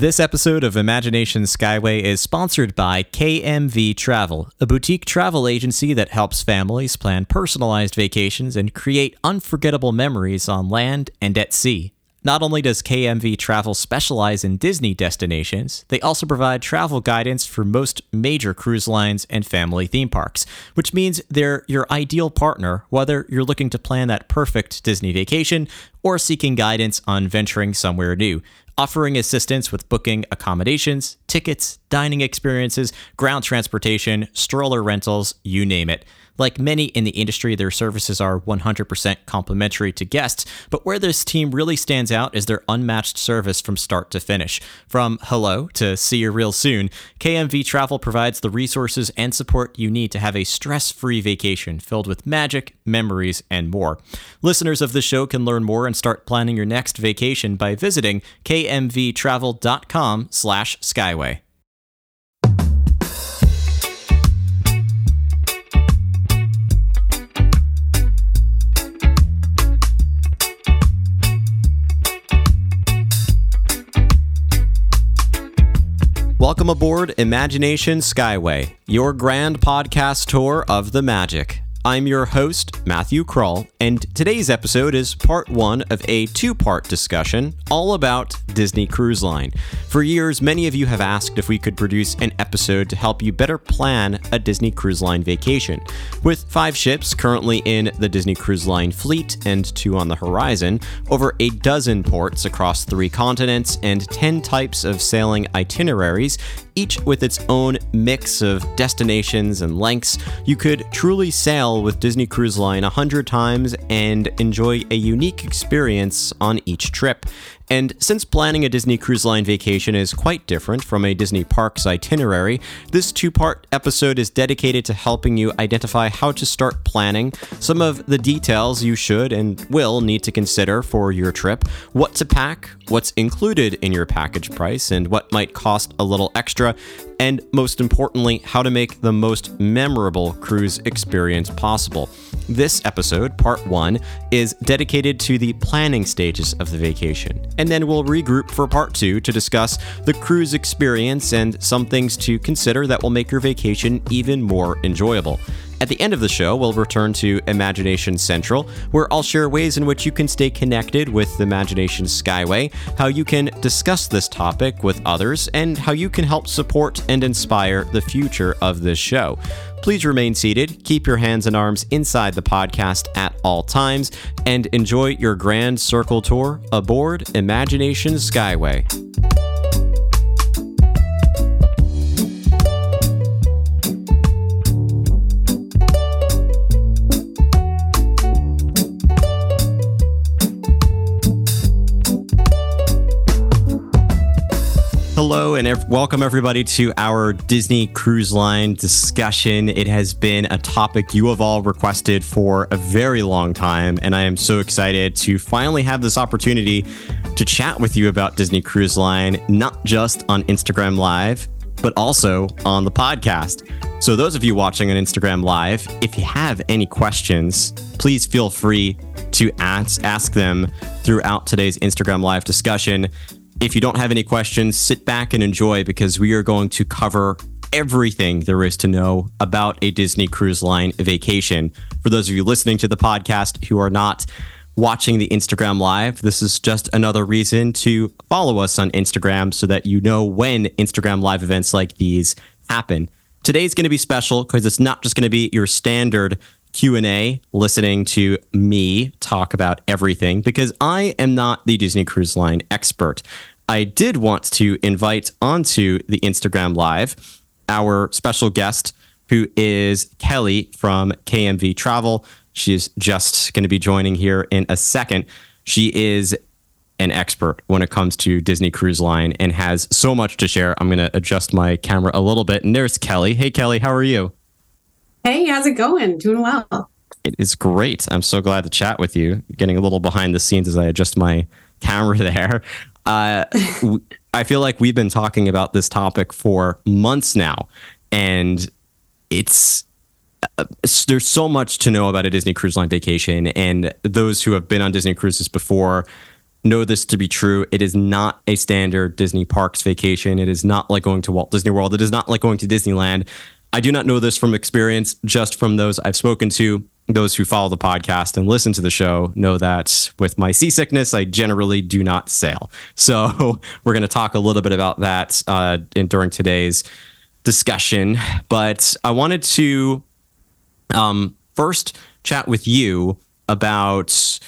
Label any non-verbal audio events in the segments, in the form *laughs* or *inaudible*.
This episode of Imagination Skyway is sponsored by KMV Travel, a boutique travel agency that helps families plan personalized vacations and create unforgettable memories on land and at sea. Not only does KMV Travel specialize in Disney destinations, they also provide travel guidance for most major cruise lines and family theme parks, which means they're your ideal partner whether you're looking to plan that perfect Disney vacation or seeking guidance on venturing somewhere new offering assistance with booking accommodations, tickets, dining experiences, ground transportation, stroller rentals, you name it. Like many in the industry, their services are 100% complimentary to guests, but where this team really stands out is their unmatched service from start to finish. From hello to see you real soon, KMV Travel provides the resources and support you need to have a stress free vacation filled with magic, memories, and more. Listeners of the show can learn more and start planning your next vacation by visiting kmvtravel.com slash skyway. Welcome aboard Imagination Skyway, your grand podcast tour of the magic. I'm your host, Matthew Krul, and today's episode is part one of a two part discussion all about Disney Cruise Line. For years, many of you have asked if we could produce an episode to help you better plan a Disney Cruise Line vacation. With five ships currently in the Disney Cruise Line fleet and two on the horizon, over a dozen ports across three continents, and 10 types of sailing itineraries, each with its own mix of destinations and lengths, you could truly sail with Disney Cruise Line a hundred times and enjoy a unique experience on each trip. And since planning a Disney Cruise Line vacation is quite different from a Disney Parks itinerary, this two part episode is dedicated to helping you identify how to start planning, some of the details you should and will need to consider for your trip, what to pack, what's included in your package price, and what might cost a little extra, and most importantly, how to make the most memorable cruise experience possible. This episode, part one, is dedicated to the planning stages of the vacation. And then we'll regroup for part two to discuss the cruise experience and some things to consider that will make your vacation even more enjoyable. At the end of the show, we'll return to Imagination Central, where I'll share ways in which you can stay connected with the Imagination Skyway, how you can discuss this topic with others, and how you can help support and inspire the future of this show. Please remain seated, keep your hands and arms inside the podcast at all times, and enjoy your grand circle tour aboard Imagination Skyway. Hello and welcome everybody to our Disney Cruise Line discussion. It has been a topic you have all requested for a very long time, and I am so excited to finally have this opportunity to chat with you about Disney Cruise Line, not just on Instagram Live, but also on the podcast. So, those of you watching on Instagram Live, if you have any questions, please feel free to ask, ask them throughout today's Instagram Live discussion. If you don't have any questions, sit back and enjoy because we are going to cover everything there is to know about a Disney Cruise Line vacation. For those of you listening to the podcast who are not watching the Instagram live, this is just another reason to follow us on Instagram so that you know when Instagram live events like these happen. Today's going to be special because it's not just going to be your standard Q&A listening to me talk about everything because I am not the Disney Cruise Line expert. I did want to invite onto the Instagram Live our special guest, who is Kelly from KMV Travel. She's just going to be joining here in a second. She is an expert when it comes to Disney Cruise Line and has so much to share. I'm going to adjust my camera a little bit. And there's Kelly. Hey, Kelly, how are you? Hey, how's it going? Doing well. It is great. I'm so glad to chat with you. Getting a little behind the scenes as I adjust my camera *laughs* there. Uh, I feel like we've been talking about this topic for months now, and it's uh, there's so much to know about a Disney Cruise Line vacation, and those who have been on Disney cruises before know this to be true. It is not a standard Disney parks vacation. It is not like going to Walt Disney World. It is not like going to Disneyland. I do not know this from experience, just from those I've spoken to. Those who follow the podcast and listen to the show know that with my seasickness, I generally do not sail. So *laughs* we're going to talk a little bit about that uh, in, during today's discussion. But I wanted to um, first chat with you about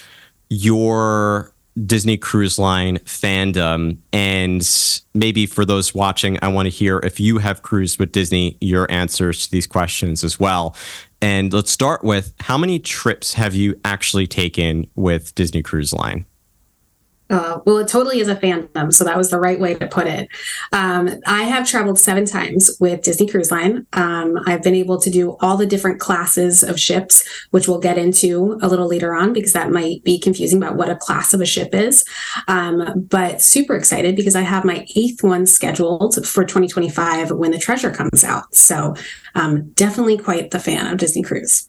your Disney Cruise Line fandom. And maybe for those watching, I want to hear if you have cruised with Disney, your answers to these questions as well. And let's start with how many trips have you actually taken with Disney Cruise Line? Uh, well, it totally is a fandom, so that was the right way to put it. Um, I have traveled seven times with Disney Cruise Line. Um, I've been able to do all the different classes of ships, which we'll get into a little later on because that might be confusing about what a class of a ship is. Um, but super excited because I have my eighth one scheduled for 2025 when the Treasure comes out. So um, definitely quite the fan of Disney Cruise.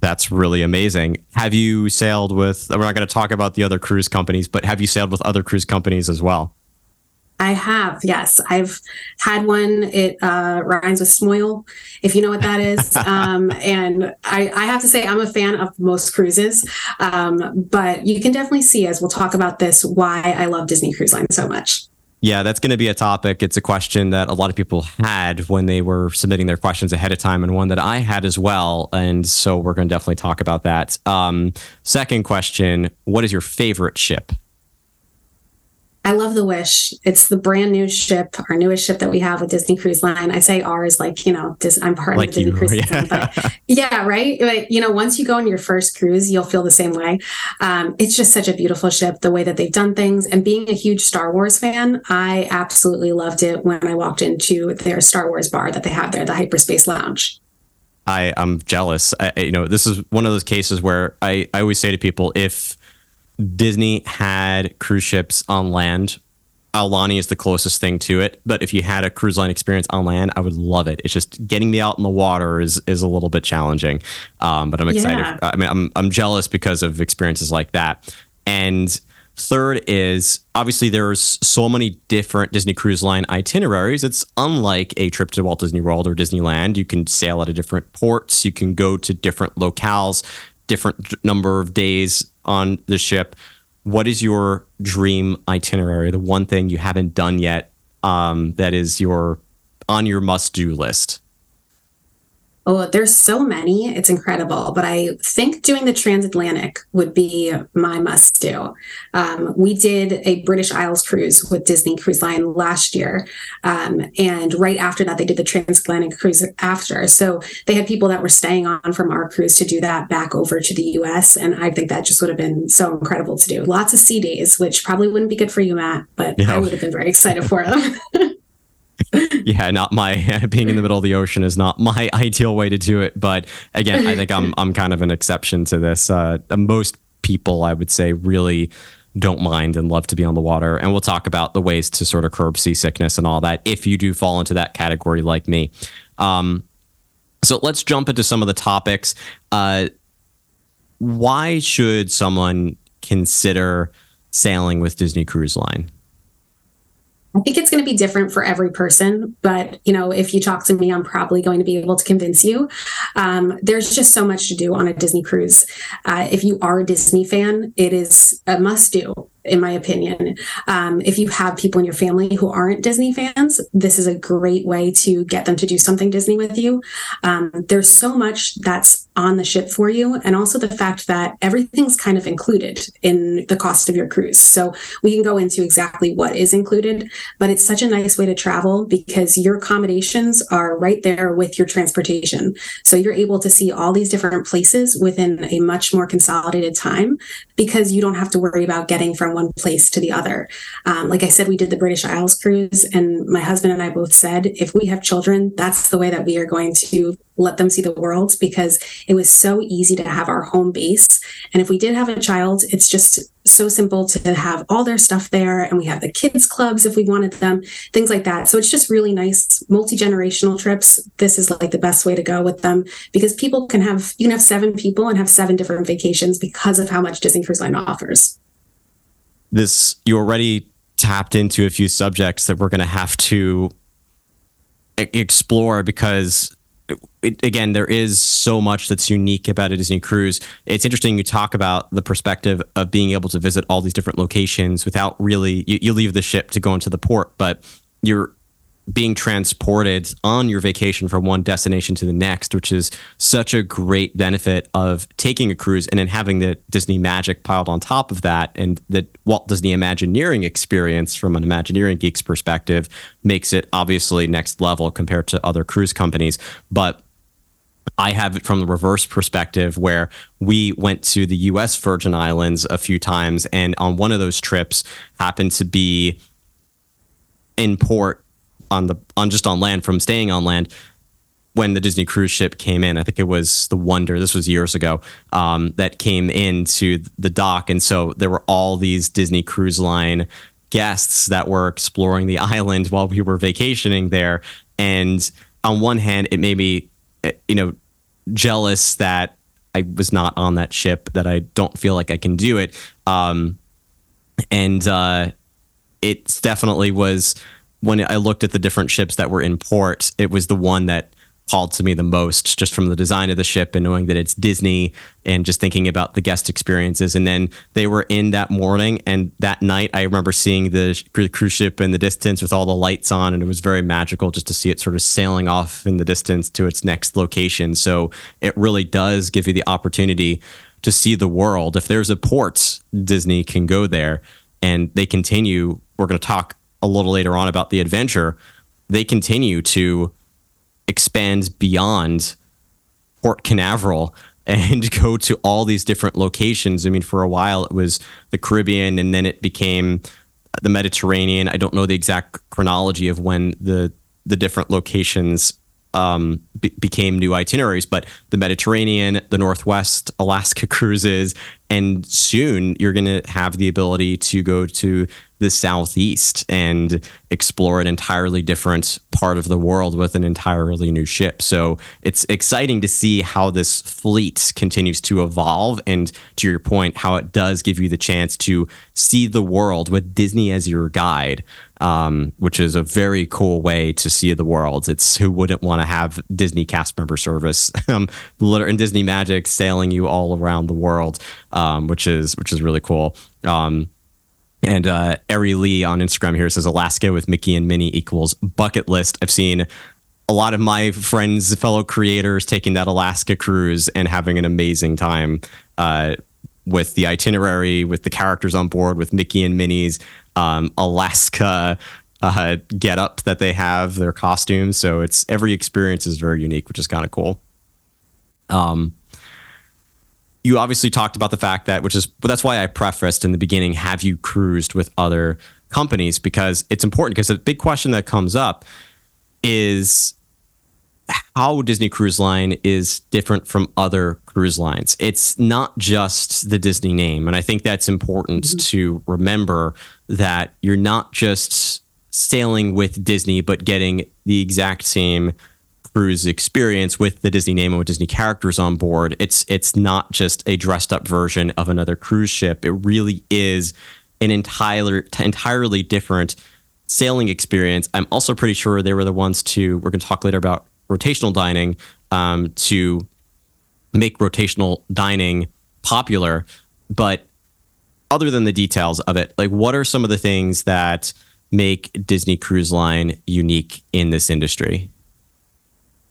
That's really amazing. Have you sailed with, we're not going to talk about the other cruise companies, but have you sailed with other cruise companies as well? I have, yes. I've had one. It uh, rhymes with Smoil, if you know what that is. *laughs* um, and I, I, have to say, I'm a fan of most cruises. Um, but you can definitely see, as we'll talk about this, why I love Disney Cruise Line so much. Yeah, that's going to be a topic. It's a question that a lot of people had when they were submitting their questions ahead of time, and one that I had as well. And so we're going to definitely talk about that. Um, second question What is your favorite ship? I love the Wish. It's the brand new ship, our newest ship that we have with Disney Cruise Line. I say ours like, you know, I'm part like of Disney you, Cruise yeah. Line. But *laughs* yeah, right? But, you know, once you go on your first cruise, you'll feel the same way. Um, it's just such a beautiful ship, the way that they've done things. And being a huge Star Wars fan, I absolutely loved it when I walked into their Star Wars bar that they have there, the Hyperspace Lounge. I, I'm jealous. I, you know, this is one of those cases where I, I always say to people, if Disney had cruise ships on land. Aulani is the closest thing to it, but if you had a cruise line experience on land, I would love it. It's just getting me out in the water is is a little bit challenging, um, but I'm excited. Yeah. I mean, I'm I'm jealous because of experiences like that. And third is obviously there's so many different Disney Cruise Line itineraries. It's unlike a trip to Walt Disney World or Disneyland. You can sail out of different ports. You can go to different locales, different number of days on the ship, what is your dream itinerary? The one thing you haven't done yet um, that is your on your must do list. Oh, there's so many. It's incredible. But I think doing the transatlantic would be my must do. Um, we did a British Isles cruise with Disney Cruise Line last year. Um, and right after that, they did the transatlantic cruise after. So they had people that were staying on from our cruise to do that back over to the US. And I think that just would have been so incredible to do. Lots of sea days, which probably wouldn't be good for you, Matt, but I would have been very excited for them. *laughs* *laughs* yeah, not my *laughs* being in the middle of the ocean is not my *laughs* ideal way to do it. But again, I think I'm I'm kind of an exception to this. Uh, most people, I would say, really don't mind and love to be on the water. And we'll talk about the ways to sort of curb seasickness and all that if you do fall into that category like me. Um, so let's jump into some of the topics. Uh, why should someone consider sailing with Disney Cruise Line? I think it's going to be different for every person, but you know, if you talk to me, I'm probably going to be able to convince you. Um, there's just so much to do on a Disney cruise. Uh, if you are a Disney fan, it is a must do in my opinion. Um, if you have people in your family who aren't Disney fans, this is a great way to get them to do something Disney with you. Um, there's so much that's on the ship for you, and also the fact that everything's kind of included in the cost of your cruise. So we can go into exactly what is included, but it's such a nice way to travel because your accommodations are right there with your transportation. So you're able to see all these different places within a much more consolidated time because you don't have to worry about getting from one place to the other. Um, like I said, we did the British Isles cruise, and my husband and I both said if we have children, that's the way that we are going to let them see the world because it was so easy to have our home base. And if we did have a child, it's just so simple to have all their stuff there. And we have the kids' clubs if we wanted them, things like that. So it's just really nice multi generational trips. This is like the best way to go with them because people can have, you can have seven people and have seven different vacations because of how much Disney Cruise Line offers. This you already tapped into a few subjects that we're going to have to explore because it, again, there is so much that's unique about a Disney cruise. It's interesting you talk about the perspective of being able to visit all these different locations without really you, you leave the ship to go into the port, but you're being transported on your vacation from one destination to the next, which is such a great benefit of taking a cruise and then having the Disney magic piled on top of that. And the Walt Disney Imagineering experience from an Imagineering geek's perspective makes it obviously next level compared to other cruise companies. But I have it from the reverse perspective where we went to the US Virgin Islands a few times. And on one of those trips happened to be in port on the on just on land from staying on land when the Disney cruise ship came in. I think it was the Wonder. This was years ago. Um, that came into the dock, and so there were all these Disney Cruise Line guests that were exploring the *laughs* island while we were vacationing there. And on one hand, it made me, eh, you know, jealous that I was not on that ship. That I don't feel like I can do it. Um, and uh, it definitely was when I looked at the different ships that were in port, it was the one that called to me the most just from the design of the ship and knowing that it's Disney and just thinking about the guest experiences. And then they were in that morning and that night, I remember seeing the cruise ship in the distance with all the lights on, and it was very magical just to see it sort of sailing off in the distance to its next location. So it really does give you the opportunity to see the world. If there's a port, Disney can go there and they continue. We're going to talk a little later on about the adventure, they continue to expand beyond Port Canaveral and *laughs* go to all these different locations. I mean, for a while it was the Caribbean and then it became the Mediterranean. I don't know the exact chronology of when the the different locations um, be- became new itineraries, but the Mediterranean, the Northwest, Alaska *laughs* cruises, and soon you're going to have the ability to go to the southeast and explore an entirely different part of the world with an entirely new ship. So it's exciting to see how this fleet continues to evolve. And to your point, how it does give you the chance to see the world with Disney as your guide. Um, which is a very cool way to see the world. It's who wouldn't want to have Disney cast member service *laughs* um, and Disney Magic sailing you all around the world, um, which is which is really cool. Um, and uh, Ari Lee on Instagram here says Alaska with Mickey and Minnie equals bucket list. I've seen a lot of my friends, fellow creators, taking that Alaska cruise and having an amazing time uh, with the itinerary, with the characters on board, with Mickey and Minnie's um, Alaska uh, get up that they have, their costumes. So it's every experience is very unique, which is kind of cool. Um, you obviously talked about the fact that, which is that's why I prefaced in the beginning, have you cruised with other companies? Because it's important. Because the big question that comes up is how Disney Cruise Line is different from other cruise lines. It's not just the Disney name. And I think that's important mm-hmm. to remember that you're not just sailing with Disney, but getting the exact same cruise experience with the Disney name and with Disney characters on board. It's it's not just a dressed up version of another cruise ship. It really is an entirely entirely different sailing experience. I'm also pretty sure they were the ones to we're going to talk later about rotational dining um, to make rotational dining popular. But other than the details of it, like what are some of the things that make Disney Cruise Line unique in this industry?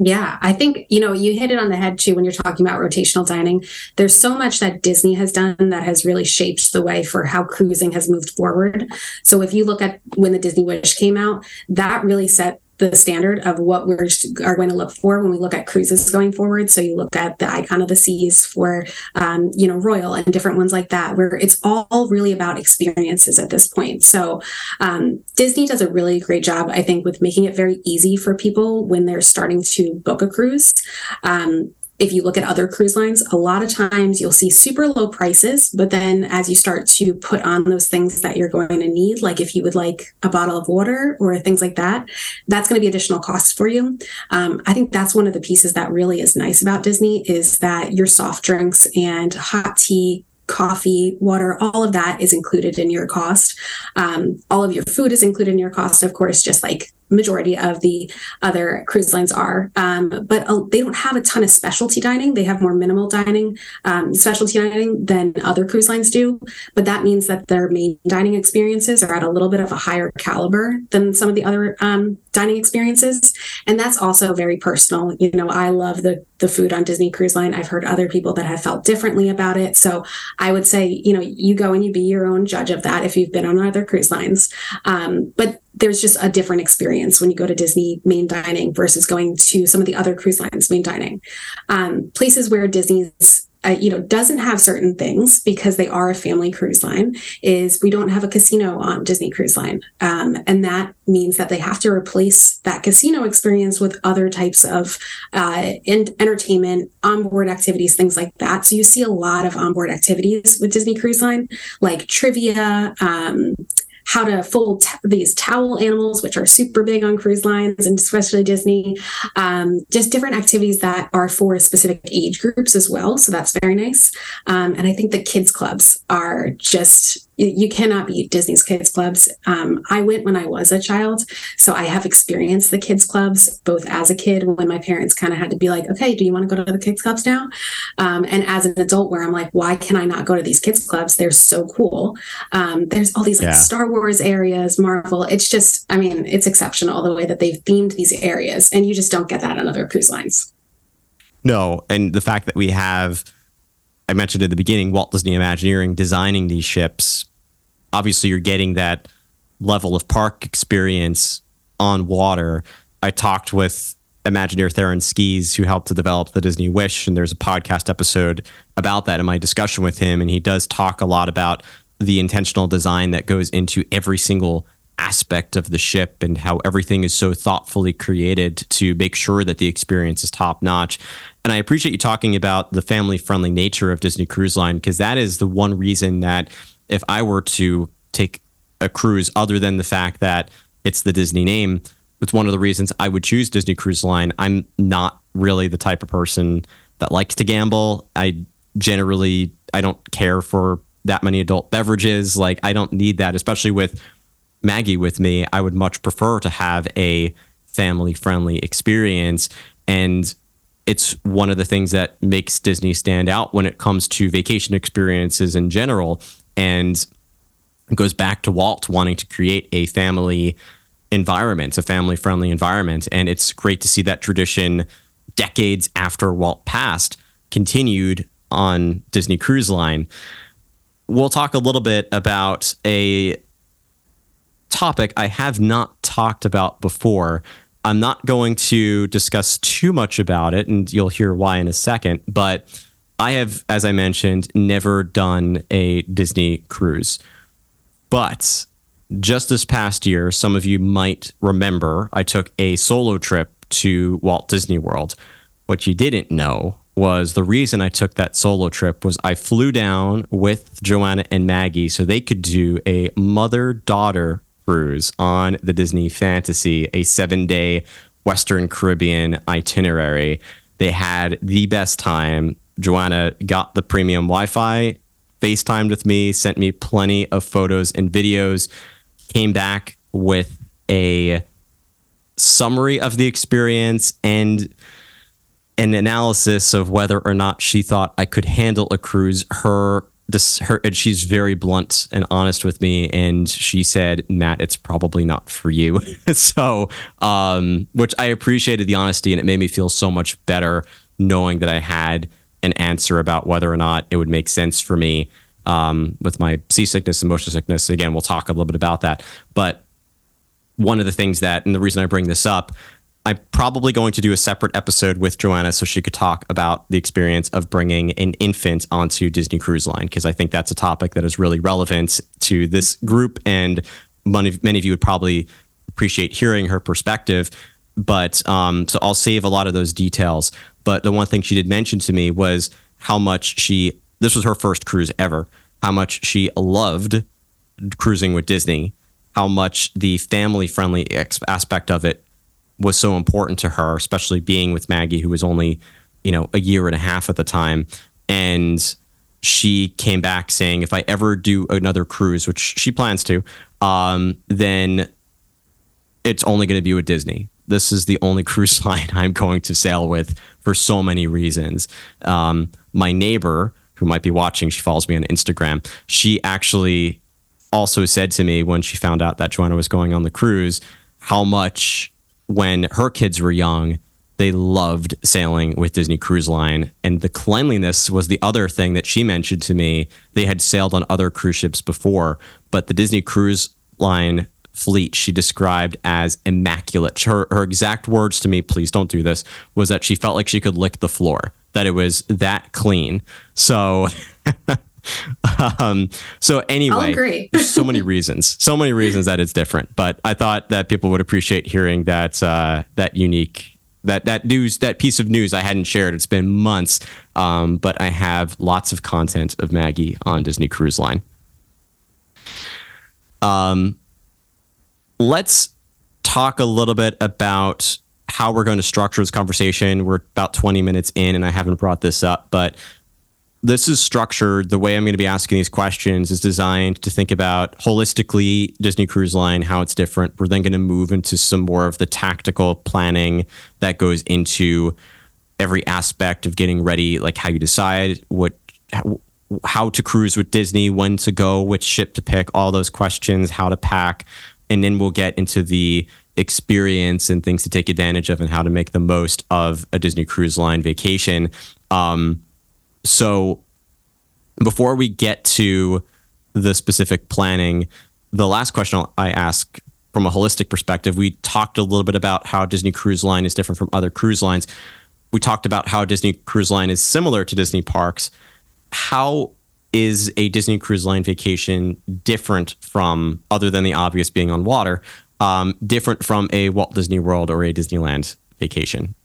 Yeah, I think, you know, you hit it on the head too when you're talking about rotational dining. There's so much that Disney has done that has really shaped the way for how cruising has moved forward. So if you look at when the Disney Wish came out, that really set the standard of what we are are going to look for when we look at cruises going forward. So you look at the icon of the seas for, um, you know, Royal and different ones like that, where it's all really about experiences at this point. So um, Disney does a really great job, I think, with making it very easy for people when they're starting to book a cruise. Um, if you look at other cruise lines, a lot of times you'll see super low prices, but then as you start to put on those things that you're going to need, like if you would like a bottle of water or things like that, that's going to be additional costs for you. Um, I think that's one of the pieces that really is nice about Disney is that your soft drinks and hot tea coffee, water, all of that is included in your cost. Um, all of your food is included in your cost, of course, just like majority of the other cruise lines are. Um, but uh, they don't have a ton of specialty dining. They have more minimal dining, um, specialty dining than other cruise lines do. But that means that their main dining experiences are at a little bit of a higher caliber than some of the other um, dining experiences. And that's also very personal. You know, I love the the food on Disney Cruise Line. I've heard other people that have felt differently about it. So I would say, you know, you go and you be your own judge of that if you've been on other cruise lines. Um, but there's just a different experience when you go to Disney main dining versus going to some of the other cruise lines main dining. Um, places where Disney's uh, you know doesn't have certain things because they are a family cruise line is we don't have a casino on disney cruise line um, and that means that they have to replace that casino experience with other types of uh, entertainment onboard activities things like that so you see a lot of onboard activities with disney cruise line like trivia um, how to fold t- these towel animals, which are super big on cruise lines and especially Disney. Um, just different activities that are for specific age groups as well. So that's very nice. Um, and I think the kids clubs are just you cannot beat Disney's kids clubs. Um, I went when I was a child, so I have experienced the kids clubs both as a kid when my parents kind of had to be like, "Okay, do you want to go to the kids clubs now?" Um, and as an adult, where I'm like, "Why can I not go to these kids clubs? They're so cool." Um, there's all these like yeah. Star Wars areas, Marvel. It's just, I mean, it's exceptional the way that they've themed these areas, and you just don't get that on other cruise lines. No, and the fact that we have I mentioned at the beginning, Walt Disney Imagineering designing these ships obviously you're getting that level of park experience on water. I talked with Imagineer Theron Skees, who helped to develop the Disney Wish, and there's a podcast episode about that in my discussion with him. And he does talk a lot about the intentional design that goes into every single aspect of the ship and how everything is so thoughtfully created to make sure that the experience is top notch. And I appreciate you talking about the family friendly nature of Disney Cruise Line because that is the one reason that if I were to take a cruise other than the fact that it's the Disney name, it's one of the reasons I would choose Disney Cruise Line. I'm not really the type of person that likes to gamble. I generally I don't care for that many adult beverages. Like I don't need that, especially with Maggie with me. I would much prefer to have a family friendly experience. And it's one of the things that makes Disney stand out when it comes to vacation experiences in general and goes back to Walt wanting to create a family environment, a family friendly environment. And it's great to see that tradition decades after Walt passed continued on Disney Cruise Line. We'll talk a little bit about a topic I have not talked about before. I'm not going to discuss too much about it, and you'll hear why in a second, but I have, as I mentioned, never done a Disney cruise. But just this past year, some of you might remember I took a solo trip to Walt Disney World. What you didn't know was the reason I took that solo trip was I flew down with Joanna and Maggie so they could do a mother daughter cruise on the Disney Fantasy, a seven day Western Caribbean itinerary. They had the best time. Joanna got the premium Wi Fi, FaceTimed with me, sent me plenty of photos and videos, came back with a summary of the experience and an analysis of whether or not she thought I could handle a cruise. Her this her and she's very blunt and honest with me and she said matt it's probably not for you *laughs* so um which i appreciated the honesty and it made me feel so much better knowing that i had an answer about whether or not it would make sense for me um, with my seasickness and motion sickness. Again, we'll talk a little bit about that. But one of the things that, and the reason I bring this up, I'm probably going to do a separate episode with Joanna so she could talk about the experience of bringing an infant onto Disney Cruise Line because I think that's a topic that is really relevant to this group and many, many of you would probably appreciate hearing her perspective. But um, so I'll save a lot of those details. But the one thing she did mention to me was how much she, this was her first cruise ever, how much she loved cruising with Disney, how much the family friendly aspect of it was so important to her, especially being with Maggie, who was only, you know, a year and a half at the time. And she came back saying, if I ever do another cruise, which she plans to, um, then it's only going to be with Disney. This is the only cruise *laughs* line I'm going to sail with for so many reasons. Um, my neighbor, who might be watching, she follows me on Instagram. She actually also said to me when she found out that Joanna was going on the cruise, how much when her kids were young, they loved sailing with Disney Cruise Line. And the cleanliness was the other thing that she mentioned to me. They had sailed on other cruise ships before, but the Disney Cruise Line fleet she described as immaculate. Her, her exact words to me, please don't do this, was that she felt like she could lick the floor, that it was that clean. So. *laughs* um, so anyway, there's so many reasons, so many reasons that it's different. But I thought that people would appreciate hearing that uh, that unique that that news that piece of news I hadn't shared. It's been months, um, but I have lots of content of Maggie on Disney Cruise Line. Um, let's talk a little bit about how we're going to structure this conversation. We're about 20 minutes in, and I haven't brought this up, but this is structured the way I'm going to be asking these questions is designed to think about holistically Disney Cruise Line, how it's different. We're then going to move into some more of the tactical planning that goes into every aspect of getting ready, like how you decide what how to cruise with Disney, when to go, which ship to pick, all those questions, how to pack, and then we'll get into the experience and things to take advantage of and how to make the most of a Disney Cruise Line vacation. Um, so before we get to the specific planning, the last question I ask from a holistic perspective, we talked a little bit about how Disney Cruise Line is different from other cruise lines. We talked about how Disney Cruise Line is similar to Disney parks. How is a Disney Cruise Line vacation different from, other than the obvious being on water, um, different from a Walt Disney World or a Disneyland vacation?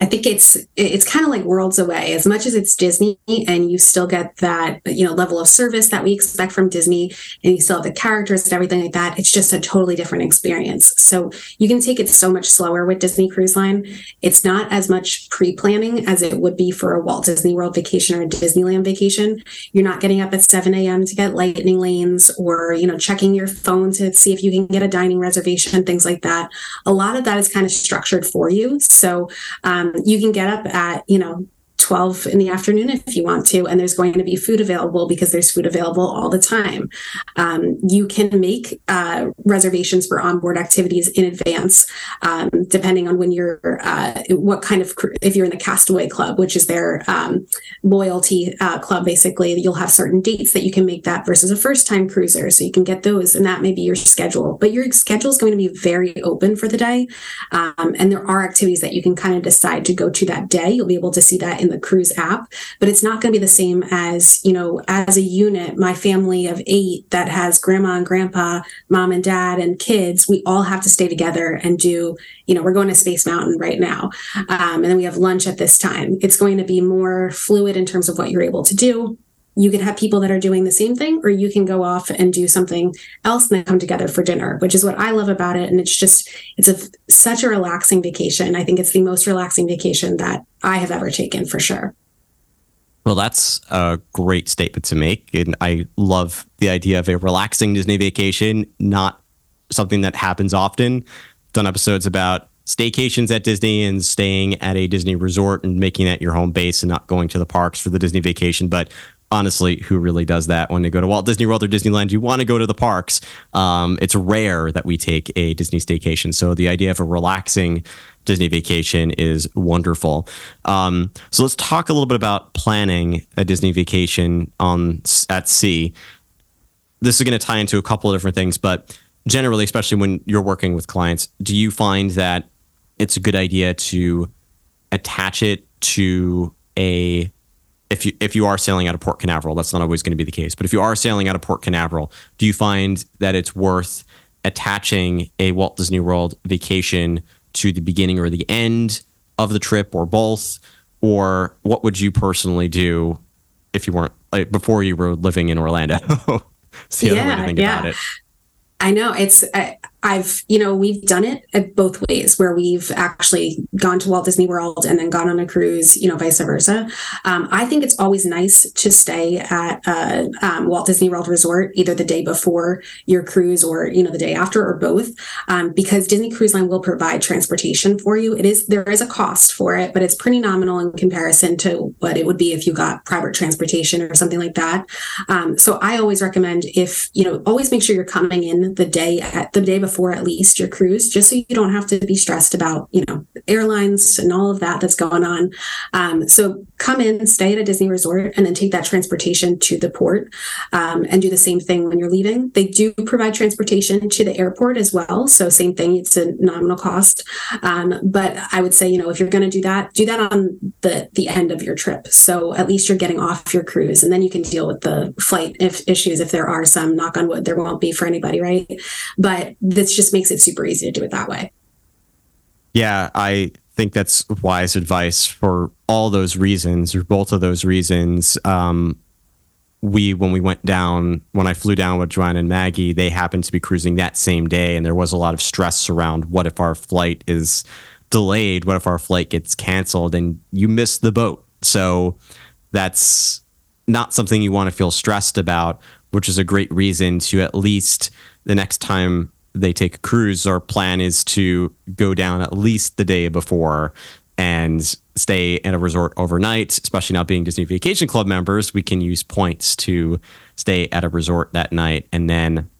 I think it's it's kind of like worlds away. As much as it's Disney, and you still get that you know level of service that we expect from Disney, and you still have the characters and everything like that. It's just a totally different experience. So you can take it so much slower with Disney Cruise Line. It's not as much pre-planning as it would be for a Walt Disney World vacation or a Disneyland vacation. You're not getting up at 7 a.m. to get lightning lanes, or you know checking your phone to see if you can get a dining reservation, things like that. A lot of that is kind of structured for you. So. Um, um, you can get up at, you know, 12 in the afternoon if you want to, and there's going to be food available because there's food available all the time. Um, you can make uh, reservations for onboard activities in advance, um, depending on when you're, uh, what kind of, if you're in the Castaway Club, which is their um, loyalty uh, club, basically, you'll have certain dates that you can make that versus a first time cruiser. So you can get those, and that may be your schedule. But your schedule is going to be very open for the day. Um, and there are activities that you can kind of decide to go to that day. You'll be able to see that in the cruise app, but it's not going to be the same as, you know, as a unit, my family of eight that has grandma and grandpa, mom and dad, and kids, we all have to stay together and do, you know, we're going to Space Mountain right now. Um, and then we have lunch at this time. It's going to be more fluid in terms of what you're able to do you can have people that are doing the same thing or you can go off and do something else and then come together for dinner which is what i love about it. And it's just it's a such a relaxing vacation. I think it's the most relaxing vacation that i have ever taken for sure. Well that's a great statement to make. And i love the idea of a relaxing disney vacation not something that happens often. Done episodes about staycations at Disney and staying at a Disney resort and making that your home base and not going to the parks for the Disney vacation. But honestly, who really does that when they go to Walt Disney World or Disneyland? You want to go to the parks. Um, it's rare that we take a Disney staycation. So the idea of a relaxing Disney vacation is wonderful. Um, so let's talk a little bit about planning a Disney vacation on at sea. This is going to tie into a couple of different things, but generally, especially when you're working with clients, do you find that it's a good idea to attach it to a if you if you are sailing out of Port Canaveral, that's not always going to be the case. But if you are sailing out of Port Canaveral, do you find that it's worth attaching a Walt Disney World vacation to the beginning or the end of the trip, or both? Or what would you personally do if you weren't like, before you were living in Orlando? *laughs* yeah, yeah. I know it's. I, I've, you know, we've done it both ways where we've actually gone to Walt Disney World and then gone on a cruise, you know, vice versa. Um, I think it's always nice to stay at a um, Walt Disney World resort either the day before your cruise or, you know, the day after or both, um, because Disney Cruise Line will provide transportation for you. It is, there is a cost for it, but it's pretty nominal in comparison to what it would be if you got private transportation or something like that. Um, so I always recommend if, you know, always make sure you're coming in the day at the day before before at least your cruise, just so you don't have to be stressed about, you know, airlines and all of that that's going on. Um, so come in, stay at a Disney resort, and then take that transportation to the port um, and do the same thing when you're leaving. They do provide transportation to the airport as well. So same thing, it's a nominal cost. Um, but I would say, you know, if you're going to do that, do that on the the end of your trip. So at least you're getting off your cruise, and then you can deal with the flight if issues if there are some. Knock on wood, there won't be for anybody, right? But this just makes it super easy to do it that way. Yeah, I think that's wise advice for all those reasons, or both of those reasons. Um, we, when we went down, when I flew down with Joanna and Maggie, they happened to be cruising that same day, and there was a lot of stress around what if our flight is delayed? What if our flight gets canceled and you miss the boat? So that's not something you want to feel stressed about, which is a great reason to at least the next time they take a cruise, our plan is to go down at least the day before and stay at a resort overnight, especially not being Disney Vacation Club members, we can use points to stay at a resort that night and then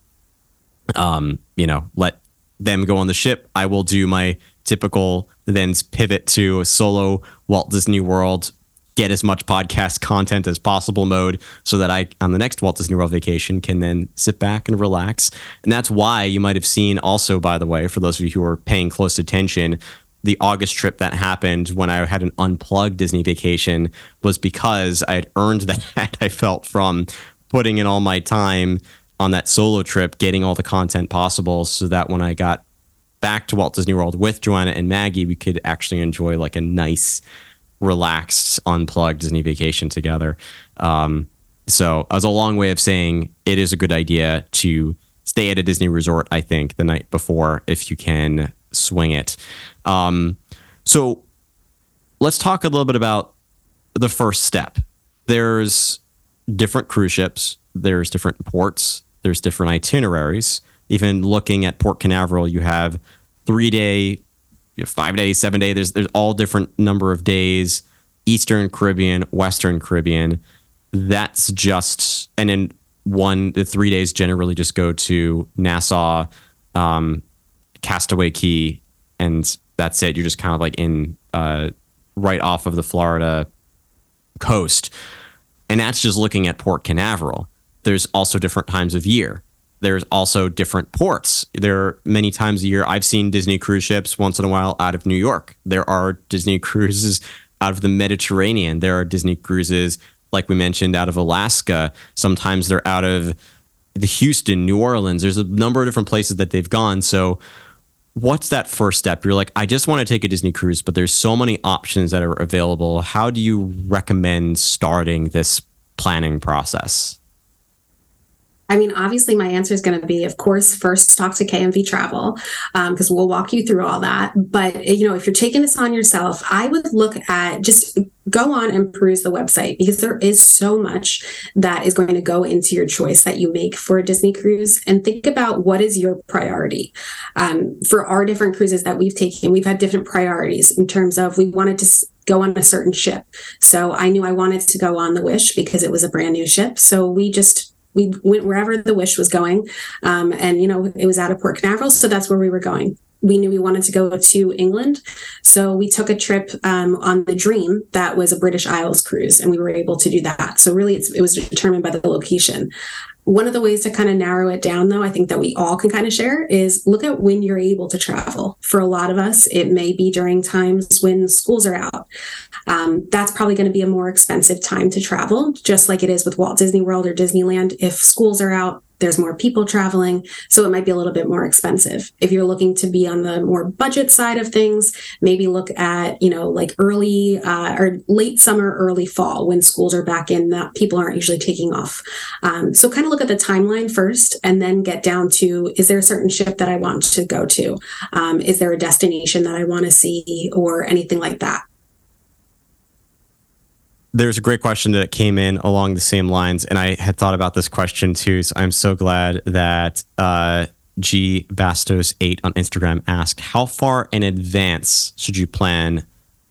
um, you know, let them go on the ship. I will do my typical then pivot to a solo Walt Disney World get as much podcast content as possible mode so that I, on the next Walt Disney World vacation, can then sit back and relax. And that's why you might have seen also, by the way, for those of you who are paying close attention, the August trip that happened when I had an unplugged Disney vacation was because I had earned *laughs* that I felt from putting in all my time on that solo trip, getting all the content possible so that when I got back to Walt Disney World with Joanna and Maggie, we could actually enjoy like a nice relaxed, unplugged Disney vacation together. Um, so, as a long way of saying it is a good idea to stay at a Disney resort, I think, the night before if you can swing it. Um, so, let's talk a little bit about the first step. There's different cruise ships, there's different ports, there's different itineraries. Even looking at Port Canaveral, you have three day you know, five days, seven days. There's there's all different number of days. Eastern Caribbean, Western Caribbean. That's just and then one the three days generally just go to Nassau, um, Castaway Cay, and that's it. You're just kind of like in uh, right off of the Florida coast, and that's just looking at Port Canaveral. There's also different times of year there's also different ports. There are many times a year I've seen Disney cruise ships once in a while out of New York. There are Disney *laughs* cruises out of the Mediterranean. There are Disney cruises, like we mentioned, out of Alaska. Sometimes they're out of the Houston, New Orleans. There's a number of different places that they've gone. So what's that first step? You're like, I just want to take a Disney cruise, but there's so many options that are available. How do you recommend starting this planning process? I mean, obviously, my answer is going to be, of course, first talk to KMV Travel because um, we'll walk you through all that. But you know, if you're taking this on yourself, I would look at just go on and peruse the website because there is so much that is going to go into your choice that you make for a Disney cruise, and think about what is your priority. Um, for our different cruises that we've taken, we've had different priorities in terms of we wanted to go on a certain ship. So I knew I wanted to go on the Wish because it was a brand new ship. So we just we went wherever the wish was going. Um, and, you know, it was out of Port Canaveral. So that's where we were going. We knew we wanted to go to England. So we took a trip um, on the Dream that was a British Isles cruise, and we were able to do that. So really, it was determined by the location. One of the ways to kind of narrow it down, though, I think that we all can kind of share is look at when you're able to travel. For a lot of us, it may be during times when schools are out. Um, that's probably going to be a more expensive time to travel, just like it is with Walt Disney World or Disneyland. If schools are out, there's more people traveling so it might be a little bit more expensive if you're looking to be on the more budget side of things maybe look at you know like early uh, or late summer early fall when schools are back in that people aren't usually taking off um, so kind of look look at the timeline first and then get down to is there a certain ship that I want to go to? Um, is there a destination that I want to see or anything like that? There's a great question that came in along the same lines, and I had thought about this question too. So I'm so glad that uh, G Bastos eight on Instagram asked, "How far in advance should you plan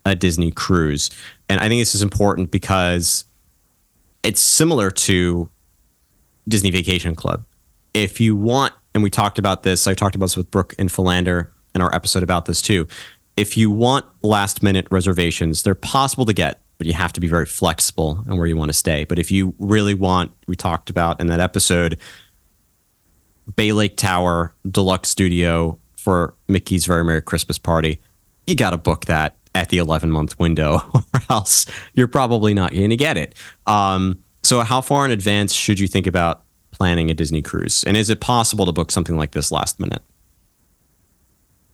a Disney cruise?" And I think this is important because it's similar to Disney Vacation Club. If you want, and we talked about this, I talked about this with Brooke and Philander in our episode about this too. If you want last minute reservations, they're possible to get, but you have to be very flexible on where you want to stay. But if you really want, we talked about in that episode, Bay Lake Tower Deluxe Studio for Mickey's Very Merry Christmas Party, you got to book that at the 11 month window, *laughs* or else you're probably not going to get it. Um, so, how far in advance should you think about planning a Disney cruise? And is it possible to book something like this last minute?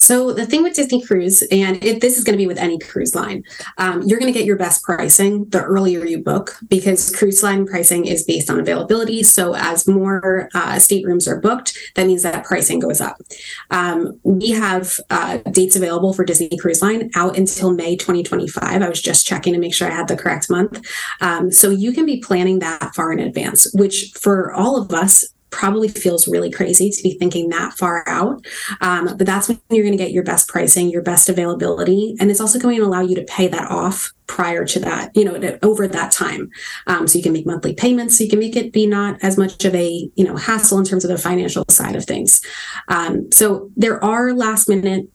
So the thing with Disney Cruise, and it, this is going to be with any cruise line, um, you're going to get your best pricing the earlier you book because cruise line pricing is based on availability. So as more uh, staterooms are booked, that means that pricing goes up. Um, we have uh, dates available for Disney Cruise Line out until May 2025. I was just checking to make sure I had the correct month. Um, so you can be planning that far in advance, which for all of us probably feels really crazy to be thinking that far out. Um, but that's when you're going to get your best pricing, your best availability, and it's also going to allow you to pay that off prior to that, you know, over that time. Um, so you can make monthly payments. So you can make it be not as much of a, you know, hassle in terms of the financial side of things. Um, so there are last minute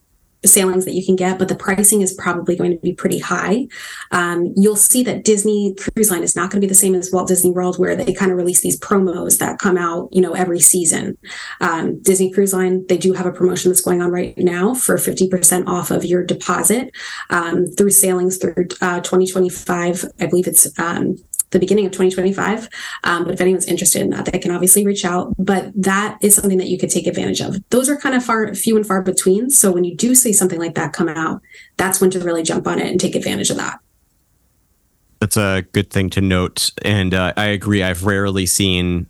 sailings that you can get, but the pricing is probably going to be pretty high. Um, you'll see that Disney Cruise Line is not going to be the same as Walt Disney World, where they kind of release these promos that come out, you know, every season. Um, Disney Cruise Line, they do have a promotion that's going on right now for 50% off of your deposit um, through sailings through uh, 2025. I believe it's um, the beginning of 2025. Um, but if anyone's interested in that, they can obviously reach out. But that is something that you could take advantage of. Those are kind of far, few and far between. So when you do see something like that come out, that's when to really jump on it and take advantage of that. That's a good thing to note. And uh, I agree. I've rarely seen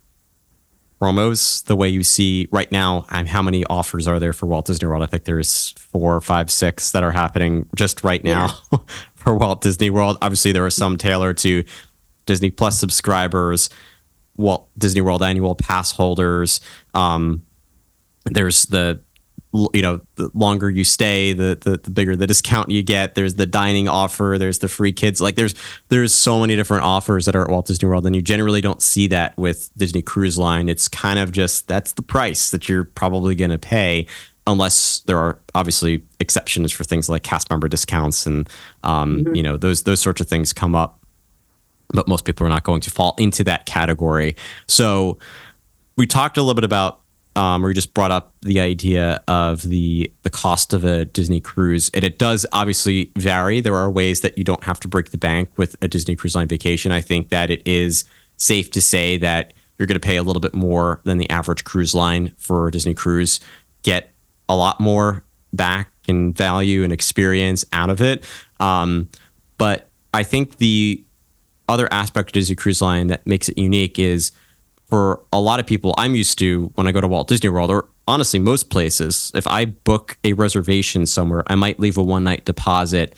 promos the way you see right now. Um, how many offers are there for Walt Disney World? I think there's four, five, six that are happening just right now yeah. *laughs* for Walt Disney World. Obviously, there are some tailored to Disney Plus subscribers, Walt Disney World annual pass holders. Um, there's the you know the longer you stay the, the, the bigger the discount you get there's the dining offer there's the free kids like there's there's so many different offers that are at Walt Disney World and you generally don't see that with Disney Cruise Line it's kind of just that's the price that you're probably going to pay unless there are obviously exceptions for things like cast member discounts and um, mm-hmm. you know those those sorts of things come up but most people are not going to fall into that category. So we talked a little bit about, um, or we just brought up the idea of the the cost of a Disney cruise, and it does obviously vary. There are ways that you don't have to break the bank with a Disney Cruise Line vacation. I think that it is safe to say that you're going to pay a little bit more than the average cruise line for a Disney cruise, get a lot more back in value and experience out of it. Um, but I think the other aspect of Disney Cruise Line that makes it unique is for a lot of people, I'm used to when I go to Walt Disney World, or honestly, most places, if I book a reservation somewhere, I might leave a one night deposit.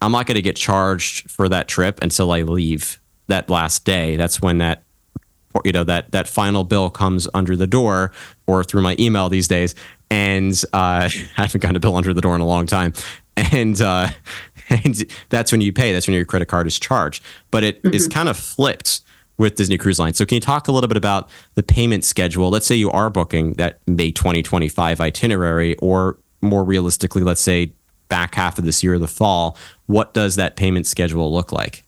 I'm not going to get charged for that trip until I leave that last day. That's when that you know that that final bill comes under the door or through my email these days and uh, *laughs* I haven't gotten a bill under the door in a long time and uh, and *laughs* that's when you pay. That's when your credit card is charged. But it mm-hmm. is kind of flipped with Disney Cruise Line. So can you talk a little bit about the payment schedule? Let's say you are booking that May 2025 itinerary, or more realistically, let's say back half of this year, the fall. What does that payment schedule look like?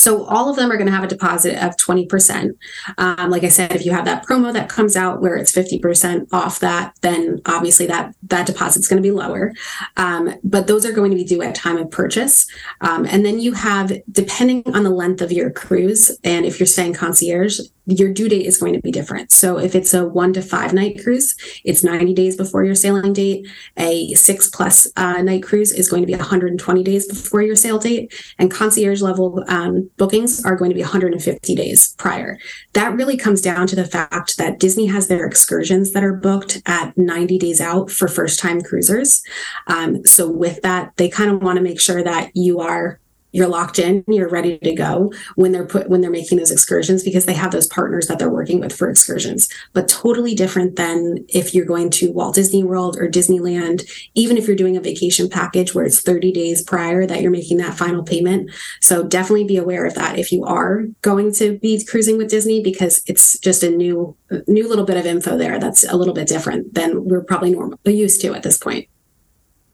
So all of them are going to have a deposit of 20%. Um, like I said, if you have that promo that comes out where it's 50% off that, then obviously that that deposit is going to be lower. Um, but those are going to be due at time of purchase. Um, and then you have, depending on the length of your cruise, and if you're staying concierge, your due date is going to be different. So if it's a one to five night cruise, it's 90 days before your sailing date. A six plus uh, night cruise is going to be 120 days before your sail date. And concierge level um, bookings are going to be 150 days prior. That really comes down to the fact that Disney has their excursions that are booked at 90 days out for first time cruisers. Um, so, with that, they kind of want to make sure that you are you're locked in you're ready to go when they're put when they're making those excursions because they have those partners that they're working with for excursions. But totally different than if you're going to walt disney world or disneyland even if you're doing a vacation package where it's 30 days prior that you're making that final payment. So definitely be aware of that if you are going to be cruising with disney because it's just a new new little bit of info there that's a little bit different than we're probably normal used to at this point.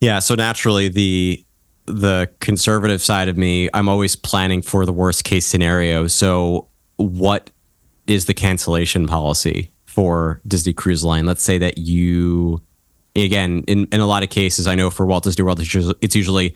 Yeah so naturally the the conservative side of me, I'm always planning for the worst case scenario. So, what is the cancellation policy for Disney Cruise Line? Let's say that you, again, in, in a lot of cases, I know for Walt Disney World, it's usually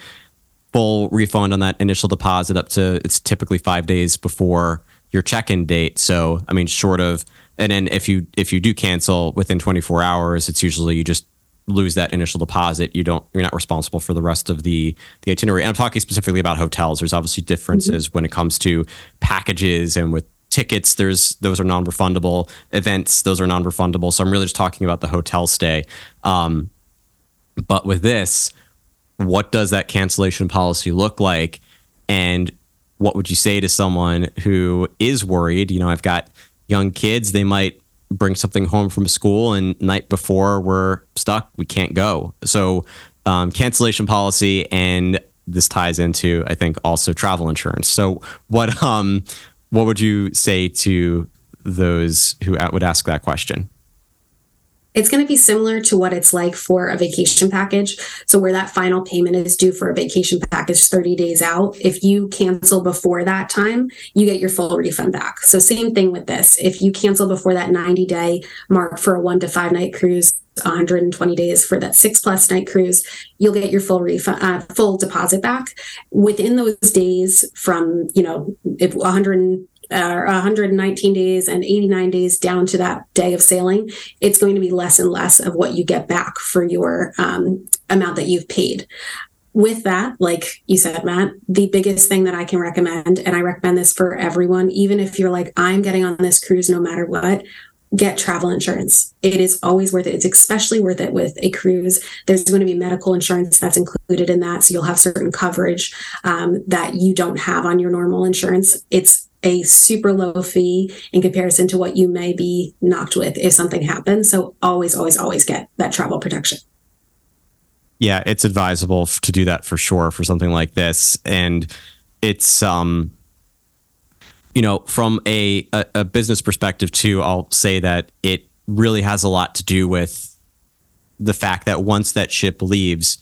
full refund on that initial deposit up to it's typically five days before your check-in date. So, I mean, short of, and then if you if you do cancel within 24 hours, it's usually you just lose that initial deposit, you don't you're not responsible for the rest of the the itinerary. And I'm talking specifically about hotels. There's obviously differences mm-hmm. when it comes to packages and with tickets. There's those are non-refundable events. Those are non-refundable. So i'm really just talking about the hotel stay. Um, but with this what does that cancellation policy look like? And what would you say to someone who is worried? You know i've got young kids. They might bring something home from school and night before we're stuck we can't go. So um, cancellation policy and this ties into i think also travel insurance. So what um what would you say to those who would ask that question it's going to be similar to what it's like for a vacation package. So, where that final payment is due for a vacation package 30 days out, if you cancel before that time, you get your full refund back. So, same thing with this. If you cancel before that 90 day mark for a one to five night cruise, 120 days for that six plus night cruise, you'll get your full refund, uh, full deposit back within those days from, you know, if 100 or 119 days and 89 days down to that day of sailing, it's going to be less and less of what you get back for your um, amount that you've paid. With that, like you said, Matt, the biggest thing that I can recommend, and I recommend this for everyone, even if you're like, I'm getting on this cruise no matter what, get travel insurance. It is always worth it. It's especially worth it with a cruise. There's going to be medical insurance that's included in that. So you'll have certain coverage um, that you don't have on your normal insurance. It's a super low fee in comparison to what you may be knocked with if something happens. So always, always, always get that travel protection. Yeah, it's advisable to do that for sure for something like this. And it's, um, you know, from a, a, a business perspective too, I'll say that it really has a lot to do with the fact that once that ship leaves,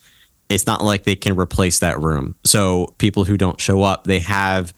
it's not like they can replace that room. So people who don't show up, they have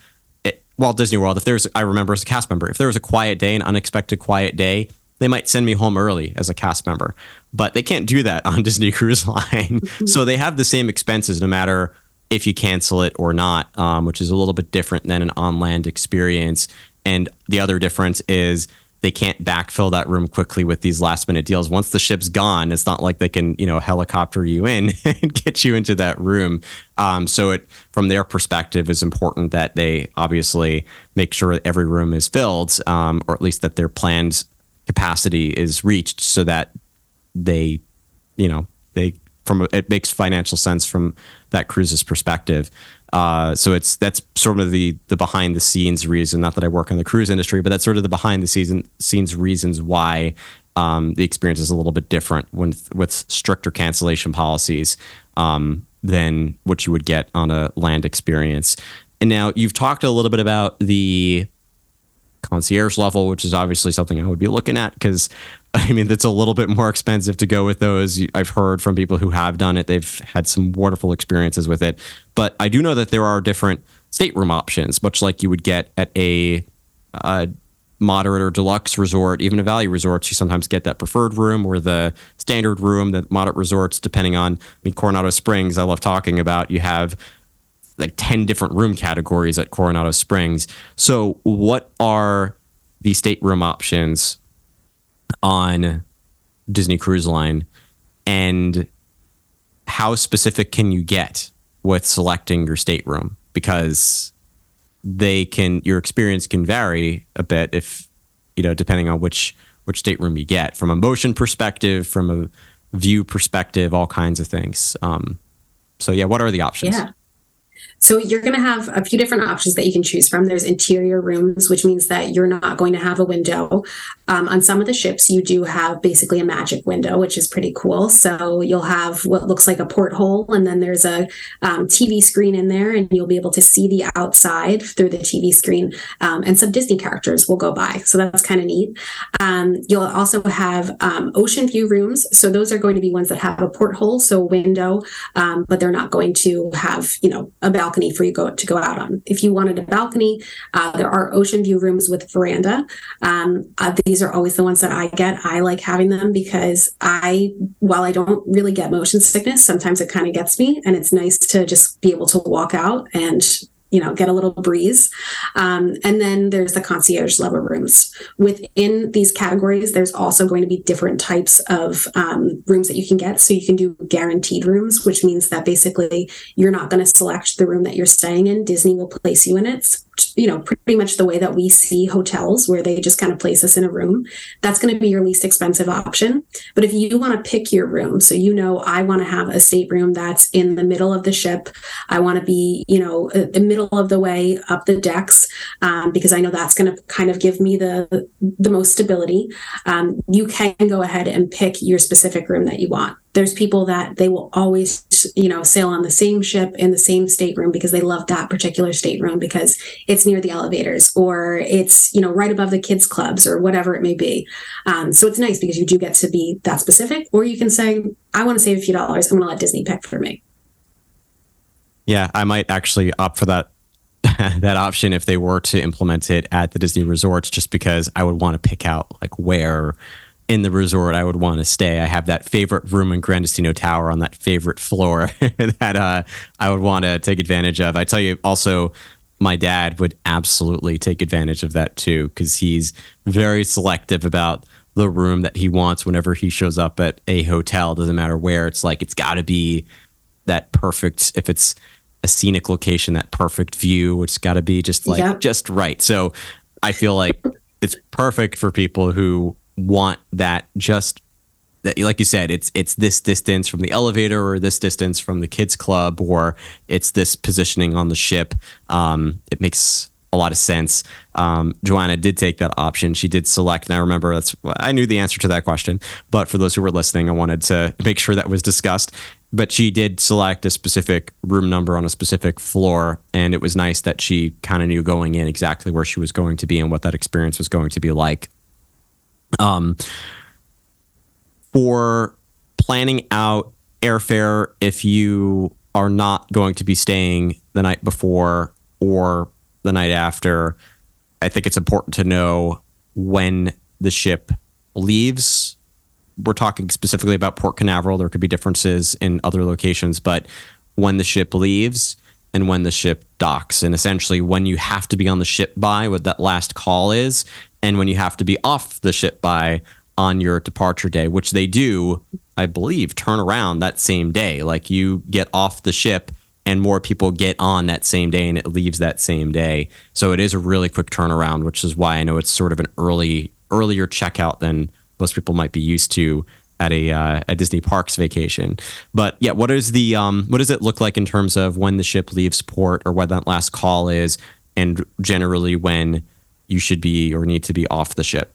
Walt Disney World, if there's, I remember as a cast member, if there was a quiet day, an unexpected quiet day, they might send me home early as a cast member, but they can't do that *laughs* on Disney Cruise Line. Mm-hmm. so they have the same expenses no matter if you cancel it or not, um, which is a little bit different than an on land experience. And the other difference is they can't backfill that room quickly with these last minute deals. Once the ship's gone, it's not like they can, you know, helicopter you in *laughs* and get you into that room. Um, so it, from their perspective, is important that they obviously make sure that every room is filled, um, or at least that their planned capacity is reached, so that they, you know, they from it makes financial sense from that cruise's perspective. Uh, so it's that's sort of the the behind the scenes reason. Not that I work in the cruise industry, but that's sort of the behind the season scenes reasons why um, the experience is a little bit different when with stricter cancellation policies um, than what you would get on a land experience. And now you've talked a little bit about the concierge level, which is obviously something I would be looking at because *laughs* I mean, it's a little bit more expensive to go with those. I've heard from people who have done it. They've had some wonderful experiences with it. But I do know that there are different stateroom options, much like you would get at a, a moderate or deluxe resort, even a value resort. You sometimes get that preferred room or the standard room, that moderate resorts, depending on, I mean, Coronado Springs, I love talking about. You have like 10 different room categories at Coronado Springs. So, what are the stateroom options on Disney Cruise Line and how specific can you get with selecting your stateroom? Because they can your experience can vary a bit if you know depending on which which stateroom you get from a motion perspective, from a view perspective, all kinds of things. Um, so yeah, what are the options? Yeah. So you're going to have a few different options that you can choose from. There's interior rooms, which means that you're not going to have a window. Um, on some of the ships, you do have basically a magic window, which is pretty cool. So you'll have what looks like a porthole, and then there's a um, TV screen in there, and you'll be able to see the outside through the TV screen. Um, and some Disney characters will go by. So that's kind of neat. Um, you'll also have um, ocean view rooms. So those are going to be ones that have a porthole, so a window, um, but they're not going to have, you know, a balcony balcony for you go to go out on. If you wanted a balcony, uh, there are ocean view rooms with veranda. Um, uh, these are always the ones that I get. I like having them because I, while I don't really get motion sickness, sometimes it kind of gets me, and it's nice to just be able to walk out and you know get a little breeze. Um, and then there's the concierge level rooms. Within these categories there's also going to be different types of um, rooms that you can get. So you can do guaranteed rooms which means that basically you're not going to select the room that you're staying in. Disney will place you in it you know pretty much the way that we see hotels where they just kind of place us in a room that's going to be your least expensive option. But if you want to pick your room so you know i want to have a stateroom that's in the middle of the ship. I want to be you know the middle of the way up the decks um, because i know that's going to kind of give me the the most stability. Um, you can go ahead and pick your specific room that you want. There's people that they will always you know sail on the same ship in the same stateroom because they love that particular stateroom because it's near the elevators or it's you know right above the kids clubs or whatever it may be. Um, so it's nice because you do get to be that specific or you can say i want to save a few dollars. I'm going to let disney pick for me. Yeah i might actually opt for that *laughs* that option if they were to implement it at the disney resorts just because i would want to pick out like where in the resort I would want to stay. I have that favorite room in Gran Destino Tower on that favorite floor *laughs* that uh, I would want to take advantage of. I tell you, also, my dad would absolutely take advantage of that too because he's very selective about the room that he wants whenever he shows up at a hotel. Doesn't matter where. It's like it's got to be that perfect. If it's a scenic location, that perfect view. It's got to be just like yep. just right. So I feel like it's perfect for people who want that just that like you said it's it's this distance from the elevator or this distance from the kids club or it's this positioning on the ship. Um, it makes a lot of sense. Um, joanna did take that option. She did select and i remember that's i knew the answer to that question but for those who were listening i wanted to make sure that was discussed. But she did select a specific room number on a specific floor and it was nice that she kind of knew going in exactly where she was going to be and what that experience was going to be like um, for planning out airfare if you are not going to be staying the night before or the night after, I think it's important to know when the ship leaves. We're talking specifically about Port Canaveral. There could be differences in other locations, but when the ship leaves and when the ship docks, and essentially when you have to be on the ship by, what that last call is, and when you have to be off the ship by on your departure day, which they do, I believe, turn around that same day. Like you get off the ship and more people get on that same day and it leaves that same day. So it is a really quick turnaround, which is why I know it's sort of an early earlier checkout than most people might be used to at a uh, a Disney Parks vacation. But yeah, what is the um, what does it look like in terms of when the ship leaves port or when that last call is, and generally when you should be or need to be off the ship?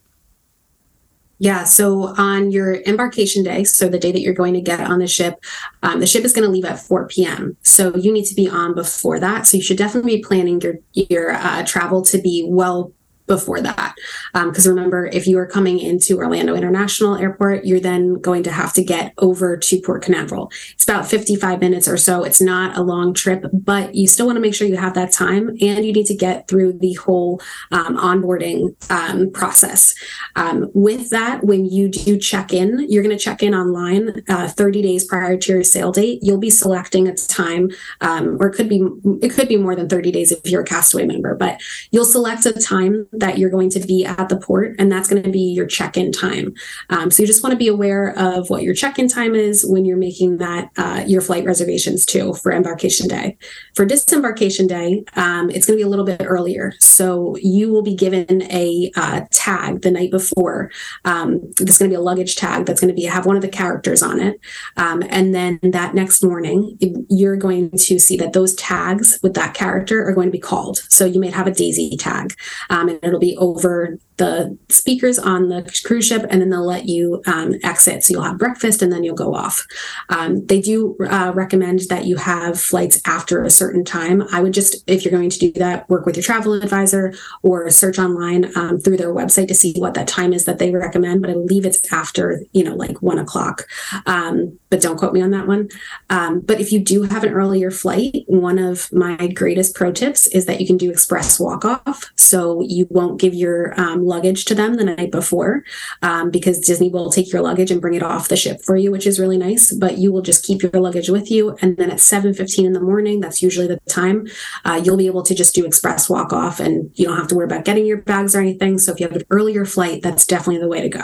Yeah. So on your embarkation day, so the day that you're going to get on the ship, um, the ship is going to leave at 4 p.m. So you need to be on before that. So you should definitely be planning your your uh, travel to be well before that. Because um, remember, if you are coming into Orlando International Airport, you're then going to have to get over to Port Canaveral. It's about 55 minutes or so. It's not a long trip, but you still want to make sure you have that time and you need to get through the whole um, onboarding um, process. Um, with that, when you do check in, you're going to check in online uh, 30 days prior to your sale date. You'll be selecting a time, um, or it could be it could be more than 30 days if you're a castaway member, but you'll select a time that you're going to be at the port, and that's going to be your check in time. Um, so you just want to be aware of what your check in time is when you're making that uh, your flight reservations too for embarkation day. For disembarkation day, um, it's going to be a little bit earlier. So you will be given a uh, tag the night before. Um, there's going to be a luggage tag that's going to be have one of the characters on it, um, and then that next morning you're going to see that those tags with that character are going to be called. So you may have a Daisy tag, um, it'll be over the speakers on the cruise ship, and then they'll let you um, exit. So you'll have breakfast, and then you'll go off. Um, they do uh, recommend that you have flights after a certain time. I would just, if you're going to do that, work with your travel advisor or search online um, through their website to see what that time is that they recommend. But I believe it's after, you know, like one o'clock. Um, but don't quote me on that one. Um, but if you do have an earlier flight, one of my greatest pro tips is that you can do express walk off. So you won't give your um, luggage to them the night before um, because Disney will take your luggage and bring it off the ship for you, which is really nice. But you will just keep your luggage with you, and then at seven fifteen in the morning, that's usually the time uh, you'll be able to just do express walk off, and you don't have to worry about getting your bags or anything. So if you have an earlier flight, that's definitely the way to go.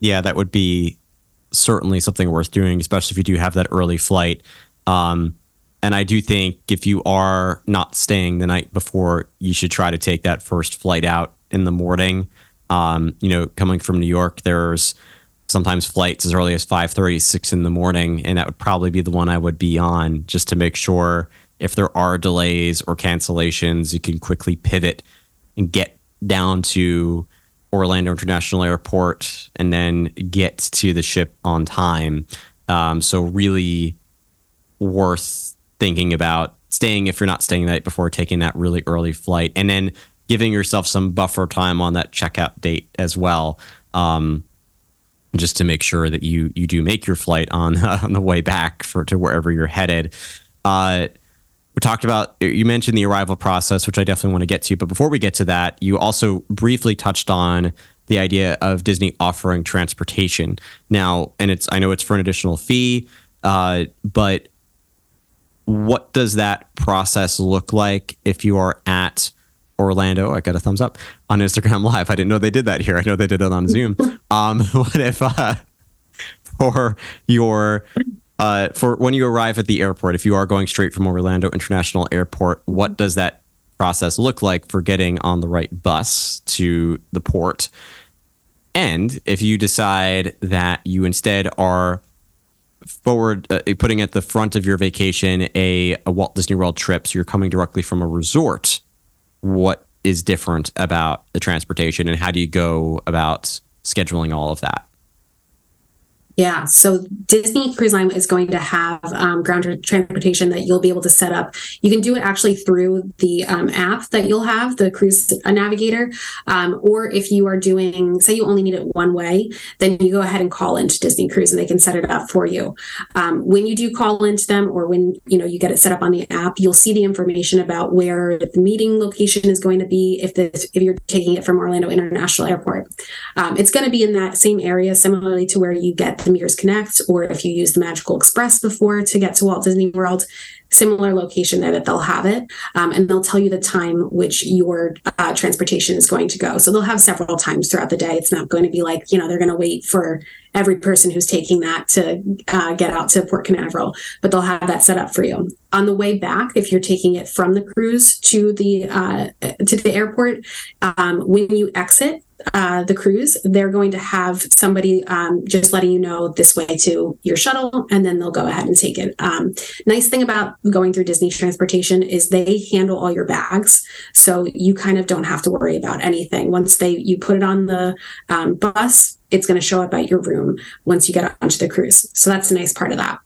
Yeah, that would be certainly something worth doing, especially if you do have that early flight. Um, and I do think if you are not staying the night before, you should try to take that first flight out in the morning. Um, you know, coming from New York, there's sometimes flights as early as 5:30, 6 in the morning, and that would probably be the one I would be on just to make sure if there are delays or cancellations, you can quickly pivot and get down to Orlando International Airport and then get to the ship on time. Um, so really worth thinking about staying if you're not staying the night before taking that really early flight and then giving yourself some buffer time on that checkout date as well um, just to make sure that you you do make your flight on uh, *laughs* on the way back for to wherever you're headed. Uh, we talked about you mentioned the arrival process which i definitely want to get to but before we get to that you also briefly touched on the idea of disney offering transportation. Now and it's i know it's for an additional fee uh, but what does that process look like if you are at Orlando? I got a thumbs up on Instagram *laughs* Live. I didn't know they did that here. I know they did it on *laughs* Zoom. Um, *laughs* what if uh, for your uh, for when you arrive at the airport, if you are going straight from Orlando International Airport, what does that process look like for getting on the right bus to the port? And if you decide that you instead are forward uh, putting at the front of your vacation a, a Walt Disney World trip, so you're coming directly from a resort, what is different about the transportation and how do you go about scheduling all of that? Yeah. So Disney Cruise Line is going to have um, ground transportation that you'll be able to set up. You can do it actually through the um, app that you'll have, the Cruise Navigator. Um, or if you are doing, say you only need it one way, then you go ahead and call into Disney Cruise and they can set it up for you. Um, when you do call into them or when you know you get it set up on the app, you'll see the information about where the meeting location is going to be if this if you're taking it from Orlando International Airport. Um, it's going to be in that same area, similarly to where you get the Mears Connect, or if you use the Magical Express before to get to Walt Disney World, similar location there that they'll have it. Um, and they'll tell you the time which your uh, transportation is going to go. So they'll have several times throughout the day. It's not going to be like, you know, they're going to wait for every person who's taking that to uh, get out to Port Canaveral, but they'll have that set up for you. On the way back, if you're taking it from the cruise to the uh, to the airport, um, when you exit, uh, the cruise, they're going to have somebody um, just letting you know this way to your shuttle, and then they'll go ahead and take it. Um, nice thing about going through Disney transportation is they handle all your bags, so you kind of don't have to worry about anything. Once they you put it on the um, bus, it's going to show up at your room once you get onto the cruise. So that's a nice part of that.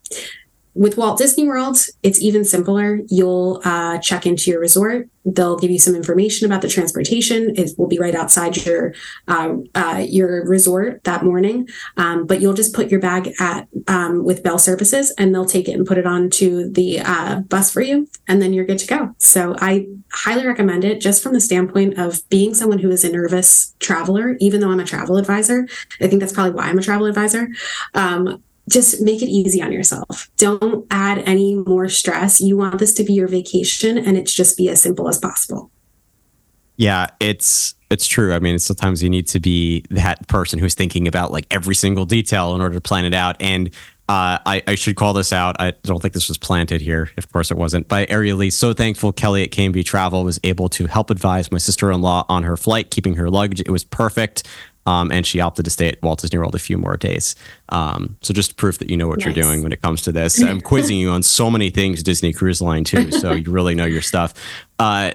With Walt Disney World, it's even simpler. You'll uh, check into your resort. They'll give you some information about the transportation. It will be right outside your uh, uh, your resort that morning. Um, but you'll just put your bag at um, with Bell Services, and they'll take it and put it onto the uh, bus for you, and then you're good to go. So I highly recommend it, just from the standpoint of being someone who is a nervous traveler. Even though I'm a travel advisor, I think that's probably why I'm a travel advisor. Um, just make it easy on yourself. Don't add any more stress. You want this to be your vacation and it's just be as simple as possible. Yeah, it's it's true. I mean, sometimes you need to be that person who's thinking about like every single detail in order to plan it out. And uh, I, I, should call this out. I don't think this was planted here. Of course, it wasn't. By Ariel Lee, so thankful Kelly at KMV Travel was able to help advise my sister in law on her flight, keeping her luggage. It was perfect. Um, and she opted to stay at Walt Disney World a few more days. Um, so just proof that you know what nice. you're doing when it comes to this. I'm *laughs* quizzing you on so many things Disney Cruise Line too, so you really know your stuff. Uh,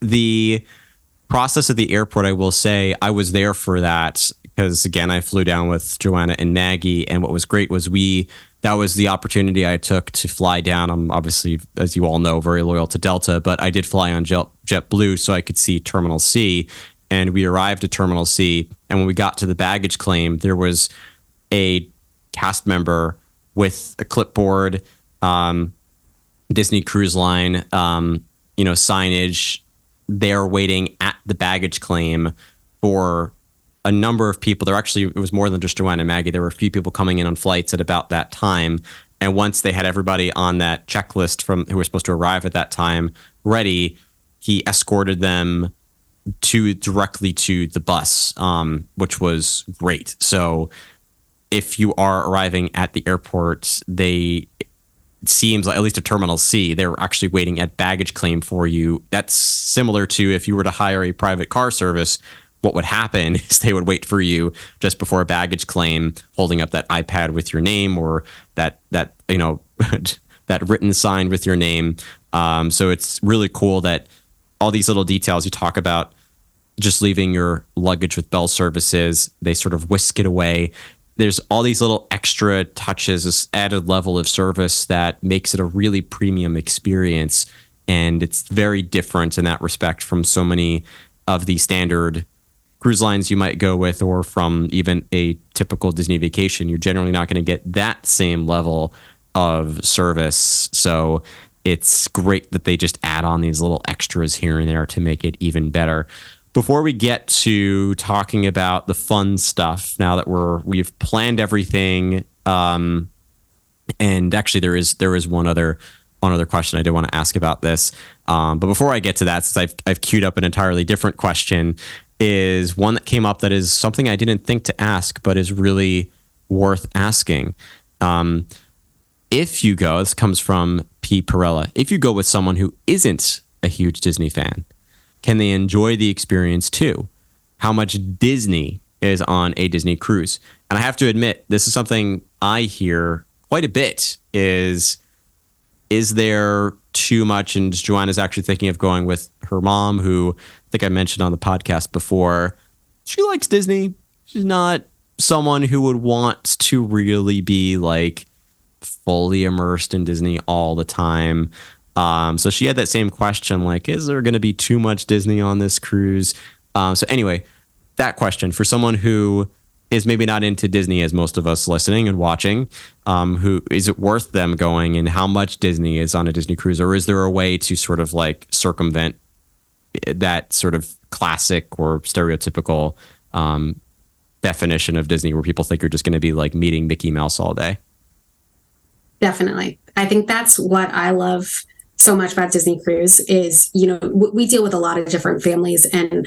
the process at the airport, I will say, I was there for that because again, I flew down with Joanna and Maggie, and what was great was we that was the opportunity I took to fly down. I'm obviously, as you all know, very loyal to Delta, but I did fly on Jet, JetBlue so I could see Terminal C. And we arrived at Terminal C, and when we got to the baggage claim, there was a cast member with a clipboard, um, Disney Cruise Line, um, you know, signage. They're waiting at the baggage claim for a number of people. There actually it was more than just Joanne and Maggie. There were a few people coming in on flights at about that time. And once they had everybody on that checklist from who were supposed to arrive at that time ready, he escorted them to directly to the bus, um, which was great. So if you are arriving at the airport, they seems like at least at Terminal C, they're actually waiting at baggage claim for you. That's similar to if you were to hire a private car service what would happen *laughs* is they would wait for you just before a baggage claim, holding up that iPad with your name or that that you know *laughs* that written sign with your name. Um, so it's really cool that all these little details you talk about, just leaving your luggage with Bell services, they sort of whisk it away. There's all these little extra touches, this added level of service that makes it a really premium experience. And it's very different in that respect from so many of the standard cruise lines you might go with or from even a typical Disney vacation, you're generally not going to get that same level of service. So it's great that they just add on these little extras here and there to make it even better. Before we get to talking about the fun stuff, now that we're we've planned everything, um, and actually there is there is one other one other question I did want to ask about this. Um, but before I get to that, since I've I've queued up an entirely different question, is one that came up that is something I didn't think to ask, but is really worth asking. Um, if you go, this comes from P. Perella, if you go with someone who isn't a huge Disney fan, can they enjoy the experience too? How much Disney is on a Disney cruise? And I have to admit, this is something I hear quite a bit is is there too much and Joanna's actually thinking of going with her mom who I think I mentioned on the podcast before, she likes Disney. She's not someone who would want to really be like fully immersed in Disney all the time. Um, so she had that same question, like, is there going to be too much Disney on this cruise? Um, so anyway, that question for someone who is maybe not into Disney as most of us listening and watching, um, who is it worth them going and how much Disney is on a Disney cruise, or is there a way to sort of like circumvent that sort of classic or stereotypical um, definition of Disney where people think you're just going to be like meeting Mickey Mouse all day. Definitely. I think that's what I love so much about Disney Cruise is, you know, we deal with a lot of different families and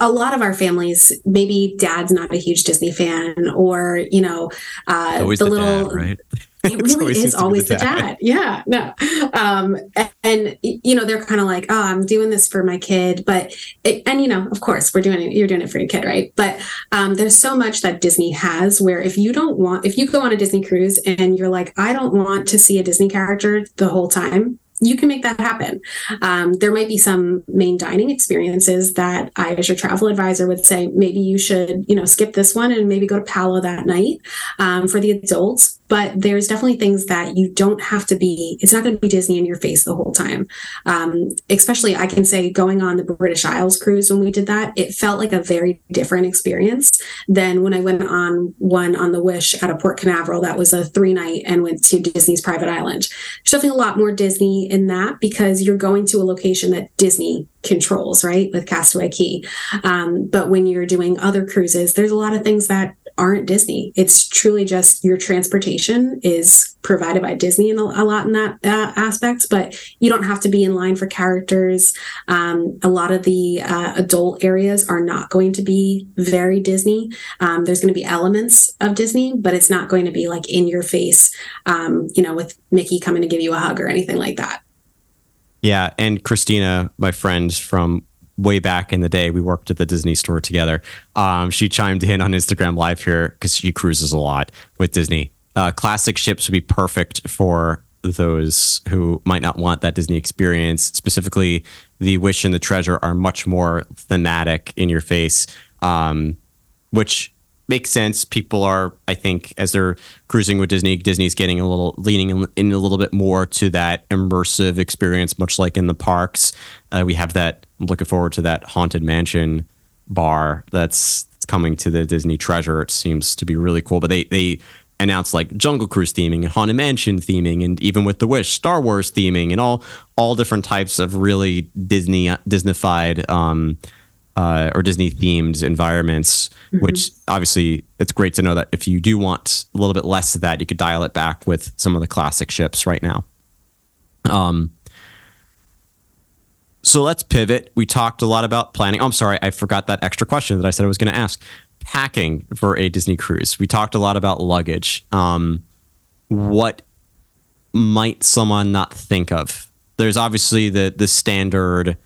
a lot of our families, maybe dad's not a huge Disney fan or, you know, uh, the, the, little, dad, right? *laughs* it really is always the dad. dad. Yeah, no. Um, and, and, you know, they're kind of like, oh, I'm doing this for my kid, but it, and you know, of course, we're doing it. You're doing it for your kid, right? But um, there's so much that Disney has where if you don't want, if you go on a Disney cruise and you're like, I don't want to see a Disney character the whole time, you can make that happen. Um, there might be some main dining experiences that I, as your travel advisor, would say maybe you should, you know, skip this one and maybe go to Palo that night um, for the adults but there's definitely things that you don't have to be it's not going to be disney in your face the whole time um, especially i can say going on the british isles cruise when we did that it felt like a very different experience than when i went on one on the wish at a port canaveral that was a three night and went to disney's private island there's definitely a lot more disney in that because you're going to a location that disney controls right with Castaway Cay. um, but when you're doing other cruises there's a lot of things that aren't Disney. It's truly just your transportation is provided by Disney in a, a lot in that uh, aspect, but you don't have to be in line for characters. Um, a lot of the uh, adult areas are not going to be very Disney. Um, there's going to be elements of Disney, but it's not going to be like in your face, um, you know, with Mickey coming to give you a hug or anything like that. Yeah, and Christina, my friend from way back in the day, we worked at the Disney store together. Um, she chimed in on Instagram Live here because she cruises a lot with Disney. Uh, classic ships would be perfect for those who might not want that Disney experience. Specifically, the Wish and the Treasure are much more thematic in your face, um, which makes sense. People are, I think, as they're cruising with Disney, Disney's getting a little leaning in, a little bit more to that immersive experience, much like in the parks. Uh, we have that. I'm looking forward to that haunted mansion bar that's, coming to the Disney Treasure. It seems to be really cool. But they they announced like Jungle Cruise theming and Haunted Mansion theming, and even with the Wish, Star Wars theming, and all all different types of really Disney Disneyfied. Um, uh, or Disney themed environments, mm-hmm. which obviously it's great to know that if you do want a little bit less of that, you could dial it back with some of the classic ships right now. Um, so let's pivot. We talked a lot about planning. Oh, I'm sorry, I forgot that extra question that I said I was going to ask. Packing for a Disney cruise. We talked a lot about luggage. Um, what might someone not think of? There's obviously the the standard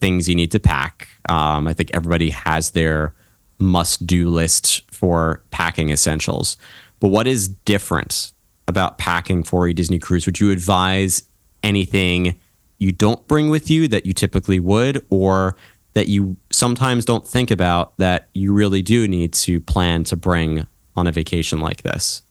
things you need to pack. Um, I think everybody has their must do list for packing essentials. But what is different about packing for a Disney cruise? Would you advise anything you don't bring with you that you typically would, or that you sometimes don't think about that you really do need to plan to bring on a vacation like this?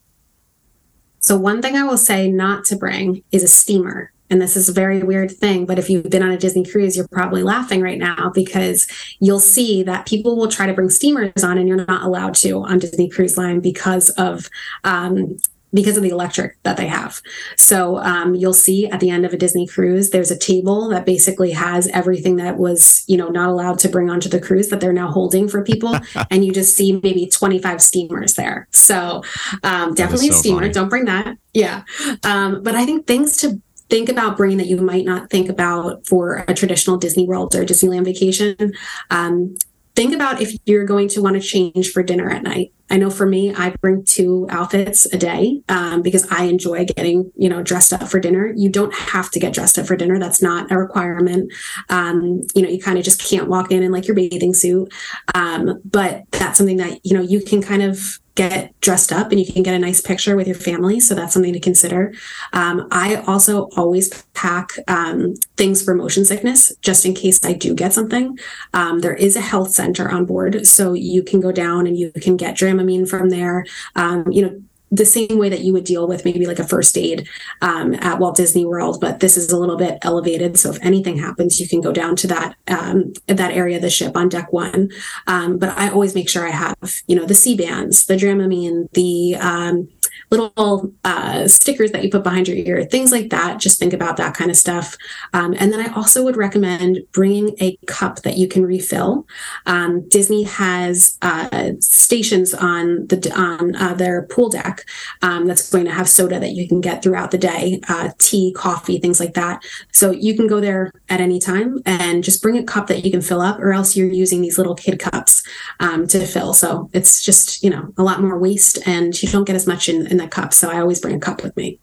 So, one thing I will say not to bring is a steamer and this is a very weird thing, but if you've been on a Disney cruise, you're probably laughing right now because you'll see that people will try to bring steamers on and you're not allowed to on Disney Cruise Line because of um, because of the electric that they have. So um, you'll see at the end of a Disney cruise, there's a table that basically has everything that was, you know, not allowed to bring onto the cruise that they're now holding for people, *laughs* and you just see maybe 25 steamers there. So um, definitely so a steamer. Funny. Don't bring that. Yeah, um, but I think things to think about bringing that you might not think about for a traditional Disney World or Disneyland vacation. Um, think about if you're going to want to change for dinner at night. I know for me, I bring two outfits a day um, because I enjoy getting, you know, dressed up for dinner. You don't have to get dressed up for dinner. That's not a requirement. Um, you know, you kind of just can't walk in in like your bathing suit. Um, but that's something that, you know, you can kind of get dressed up and you can get a nice picture with your family. So that's something to consider. Um, I also always pack um, things for motion sickness just in case I do get something. Um, there is a health center on board. So you can go down and you can get Dramamine from there. Um, you know, the same way that you would deal with maybe like a first aid um, at Walt Disney World, but this is a little bit elevated. So if anything happens, you can go down to that um, that area of the ship on deck one. Um, but I always make sure I have you know the Sea-Bands, the Dramamine, the um, little uh, stickers that you put behind your ear, things like that. Just think about that kind of stuff. Um, and then I also would recommend bringing a cup that you can refill. Um, Disney has uh, stations on the on uh, their pool deck um, that's going to have soda that you can get throughout the day, uh, tea, coffee, things like that. So you can go there at any time and just bring a cup that you can fill up, or else you're using these little kid cups um, to fill. So it's just you know a lot more waste, and you don't get as much in, in a cup. So I always bring a cup with me.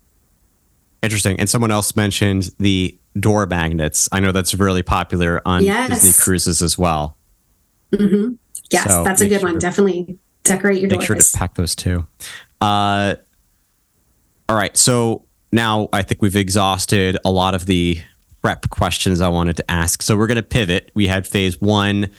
Interesting. And someone else mentioned the door magnets. I know that's really popular on yes. Disney cruises as well. Mm-hmm. Yes, so that's a good sure one. To, Definitely decorate your make doors. Make sure to pack those too. Uh, all right. So now I think we've exhausted a lot of the prep questions I wanted to ask. So we're going to pivot. We had phase one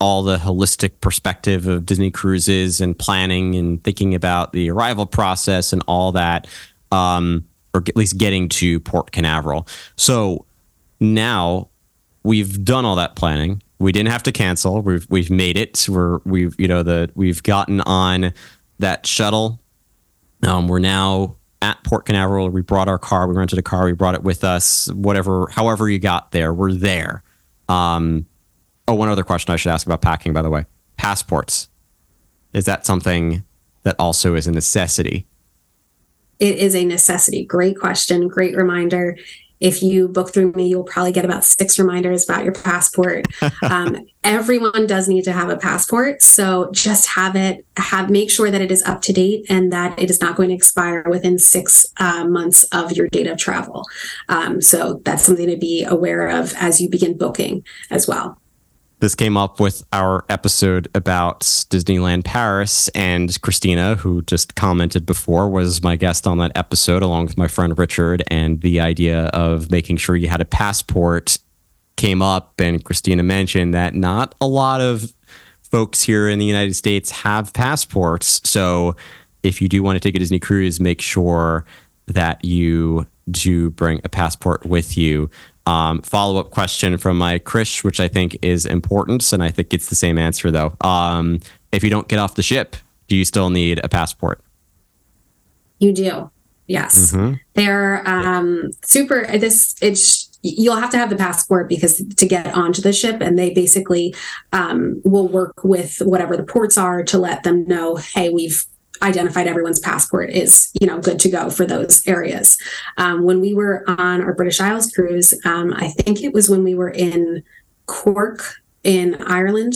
all the holistic perspective of Disney cruises and planning and thinking about the arrival process and all that, um, or at least getting to Port Canaveral. So now we've done all that planning. We didn't have to cancel. We've we've made it. We're we've you know the we've gotten on that shuttle. Um, we're now at Port Canaveral. We brought our car. We rented a car. We brought it with us. Whatever, however you got there, we're there. Um, Oh, one other question I should ask about packing, by the way. Passports. is that something that also is a necessity? It is a necessity. Great question. Great reminder. If you book through me, you'll probably get about six reminders about your passport. *laughs* um, everyone does need to have a passport, so just have it. Have make sure that it is up to date and that it is not going to expire within six uh, months of your date of travel. Um, so that's something to be aware of as you begin booking as well this came up with our episode about Disneyland Paris, and Christina, who just commented before, was my guest on that episode, along with my friend Richard. And the idea of making sure you had a passport came up, and Christina mentioned that not a lot of folks here in the United States have passports. So if you do want to take a Disney cruise, make sure that you do bring a passport with you. Um, follow up question from my Krish, which I think is important, and I think it's the same answer though. Um, if you don't get off the ship, do you still need a passport? You do. Yes, mm-hmm. they're um, super. This it's you'll have to have the passport because to get onto the ship, and they basically um, will work with whatever the ports are to let them know, hey, we've identified everyone's passport is you know good to go for those areas. Um, when we were on our british isles cruise um, i think it was when we were in cork in ireland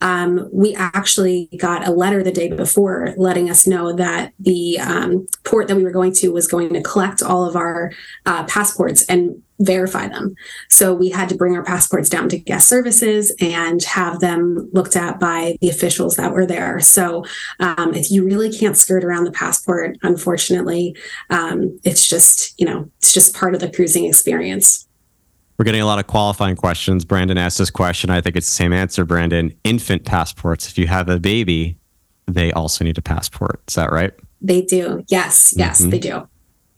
um, we actually got a letter the day before letting us know that the um, port that we were going to was going to collect all of our uh, passports and verify them. So we had to bring our passports down to guest services and have them looked at by the officials that were there. So um, if you really can't skirt around the passport, unfortunately, um, it's just, you know, it's just part of the cruising experience. We're getting a lot of qualifying questions. Brandon asked this question. I think it's the same answer, Brandon. Infant passports. If you have a baby, they also need a passport. Is that right? They do. Yes. Yes, mm-hmm. they do.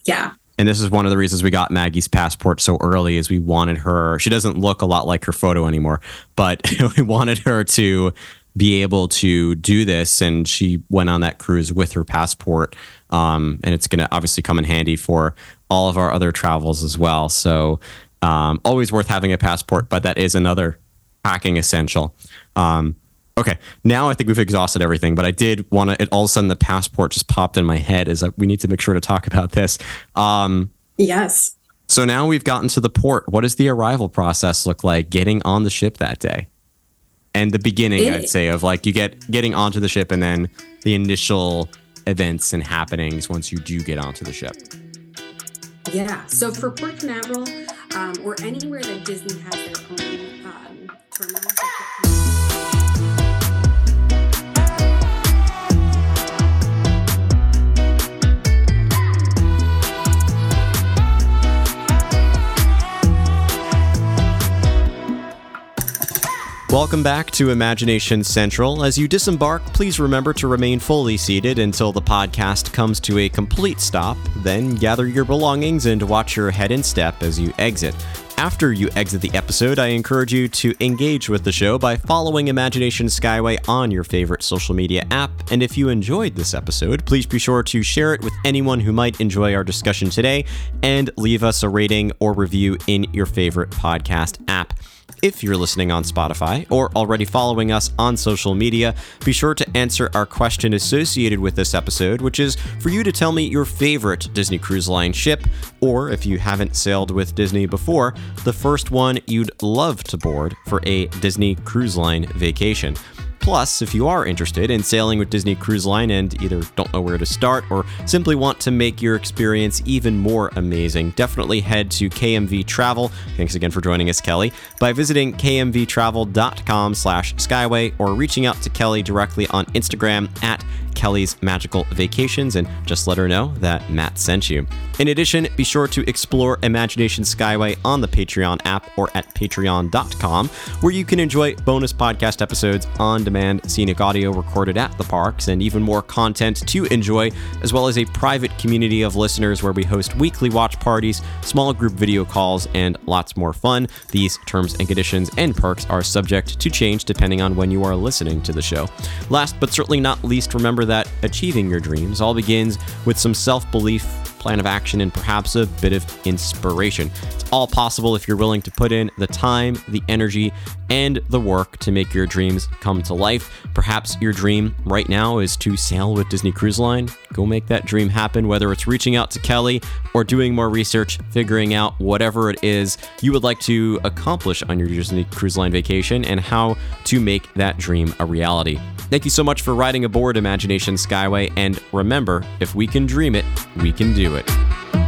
Yeah and this is one of the reasons we got Maggie's passport so early is we wanted her she doesn't look a lot like her photo anymore but *laughs* we wanted her to be able to do this and she went on that cruise with her passport um, and it's going to obviously come in handy for all of our other travels as well so um, always worth having a passport but that is another packing essential um, Okay, now I think we've exhausted everything, but I did want to. It all of a sudden the passport just popped in my head. Is that we need to make sure to talk about this. Um, yes. So now we've gotten to the port. What does the arrival process look like? Getting on the ship that day, and the beginning, it, I'd say, of like you get getting onto the ship, and then the initial events and happenings once you do get onto the ship. Yeah. So for Port Canaveral um, or anywhere that Disney has their own um. Welcome back to Imagination Central. As you disembark, please remember to remain fully seated until the podcast comes to a complete stop. Then gather your belongings and watch your head and step as you exit. After you exit the episode, I encourage you to engage with the show by following Imagination Skyway on your favorite social media app. And if you enjoyed this episode, please be sure to share it with anyone who might enjoy our discussion today and leave us a rating or review in your favorite podcast app. If you're listening on Spotify or already following us on social media, be sure to answer our question associated with this episode, which is for you to tell me your favorite Disney Cruise Line ship, or if you haven't sailed with Disney before, the first one you'd love to board for a Disney Cruise Line vacation. Plus, if you are interested in sailing with Disney Cruise Line and either don't know where to start or simply want to make your experience even more amazing, definitely head to KMV Travel. Thanks again for joining us, Kelly. By visiting kmvtravel.com/skyway or reaching out to Kelly directly on Instagram at Kelly's Magical Vacations and just let her know that Matt sent you. In addition, be sure to explore Imagination Skyway on the Patreon app or at patreon.com, where you can enjoy bonus podcast episodes, on demand scenic audio recorded at the parks, and even more content to enjoy, as well as a private community of listeners where we host weekly watch parties, small group video calls, and lots more fun. These terms and conditions and perks are subject to change depending on when you are listening to the show. Last but certainly not least, remember that achieving your dreams all begins with some self belief plan of action, and perhaps a bit of inspiration. It's all possible if you're willing to put in the time, the energy, and the work to make your dreams come to life. Perhaps your dream right now is to sail with Disney Cruise Line. Go make that dream happen, whether it's reaching out to Kelly or doing more research, figuring out whatever it is you would like to accomplish on your Disney Cruise Line vacation and how to make that dream a reality. Thank you so much for riding aboard Imagination Skyway, and remember, if we can dream it, we can do it.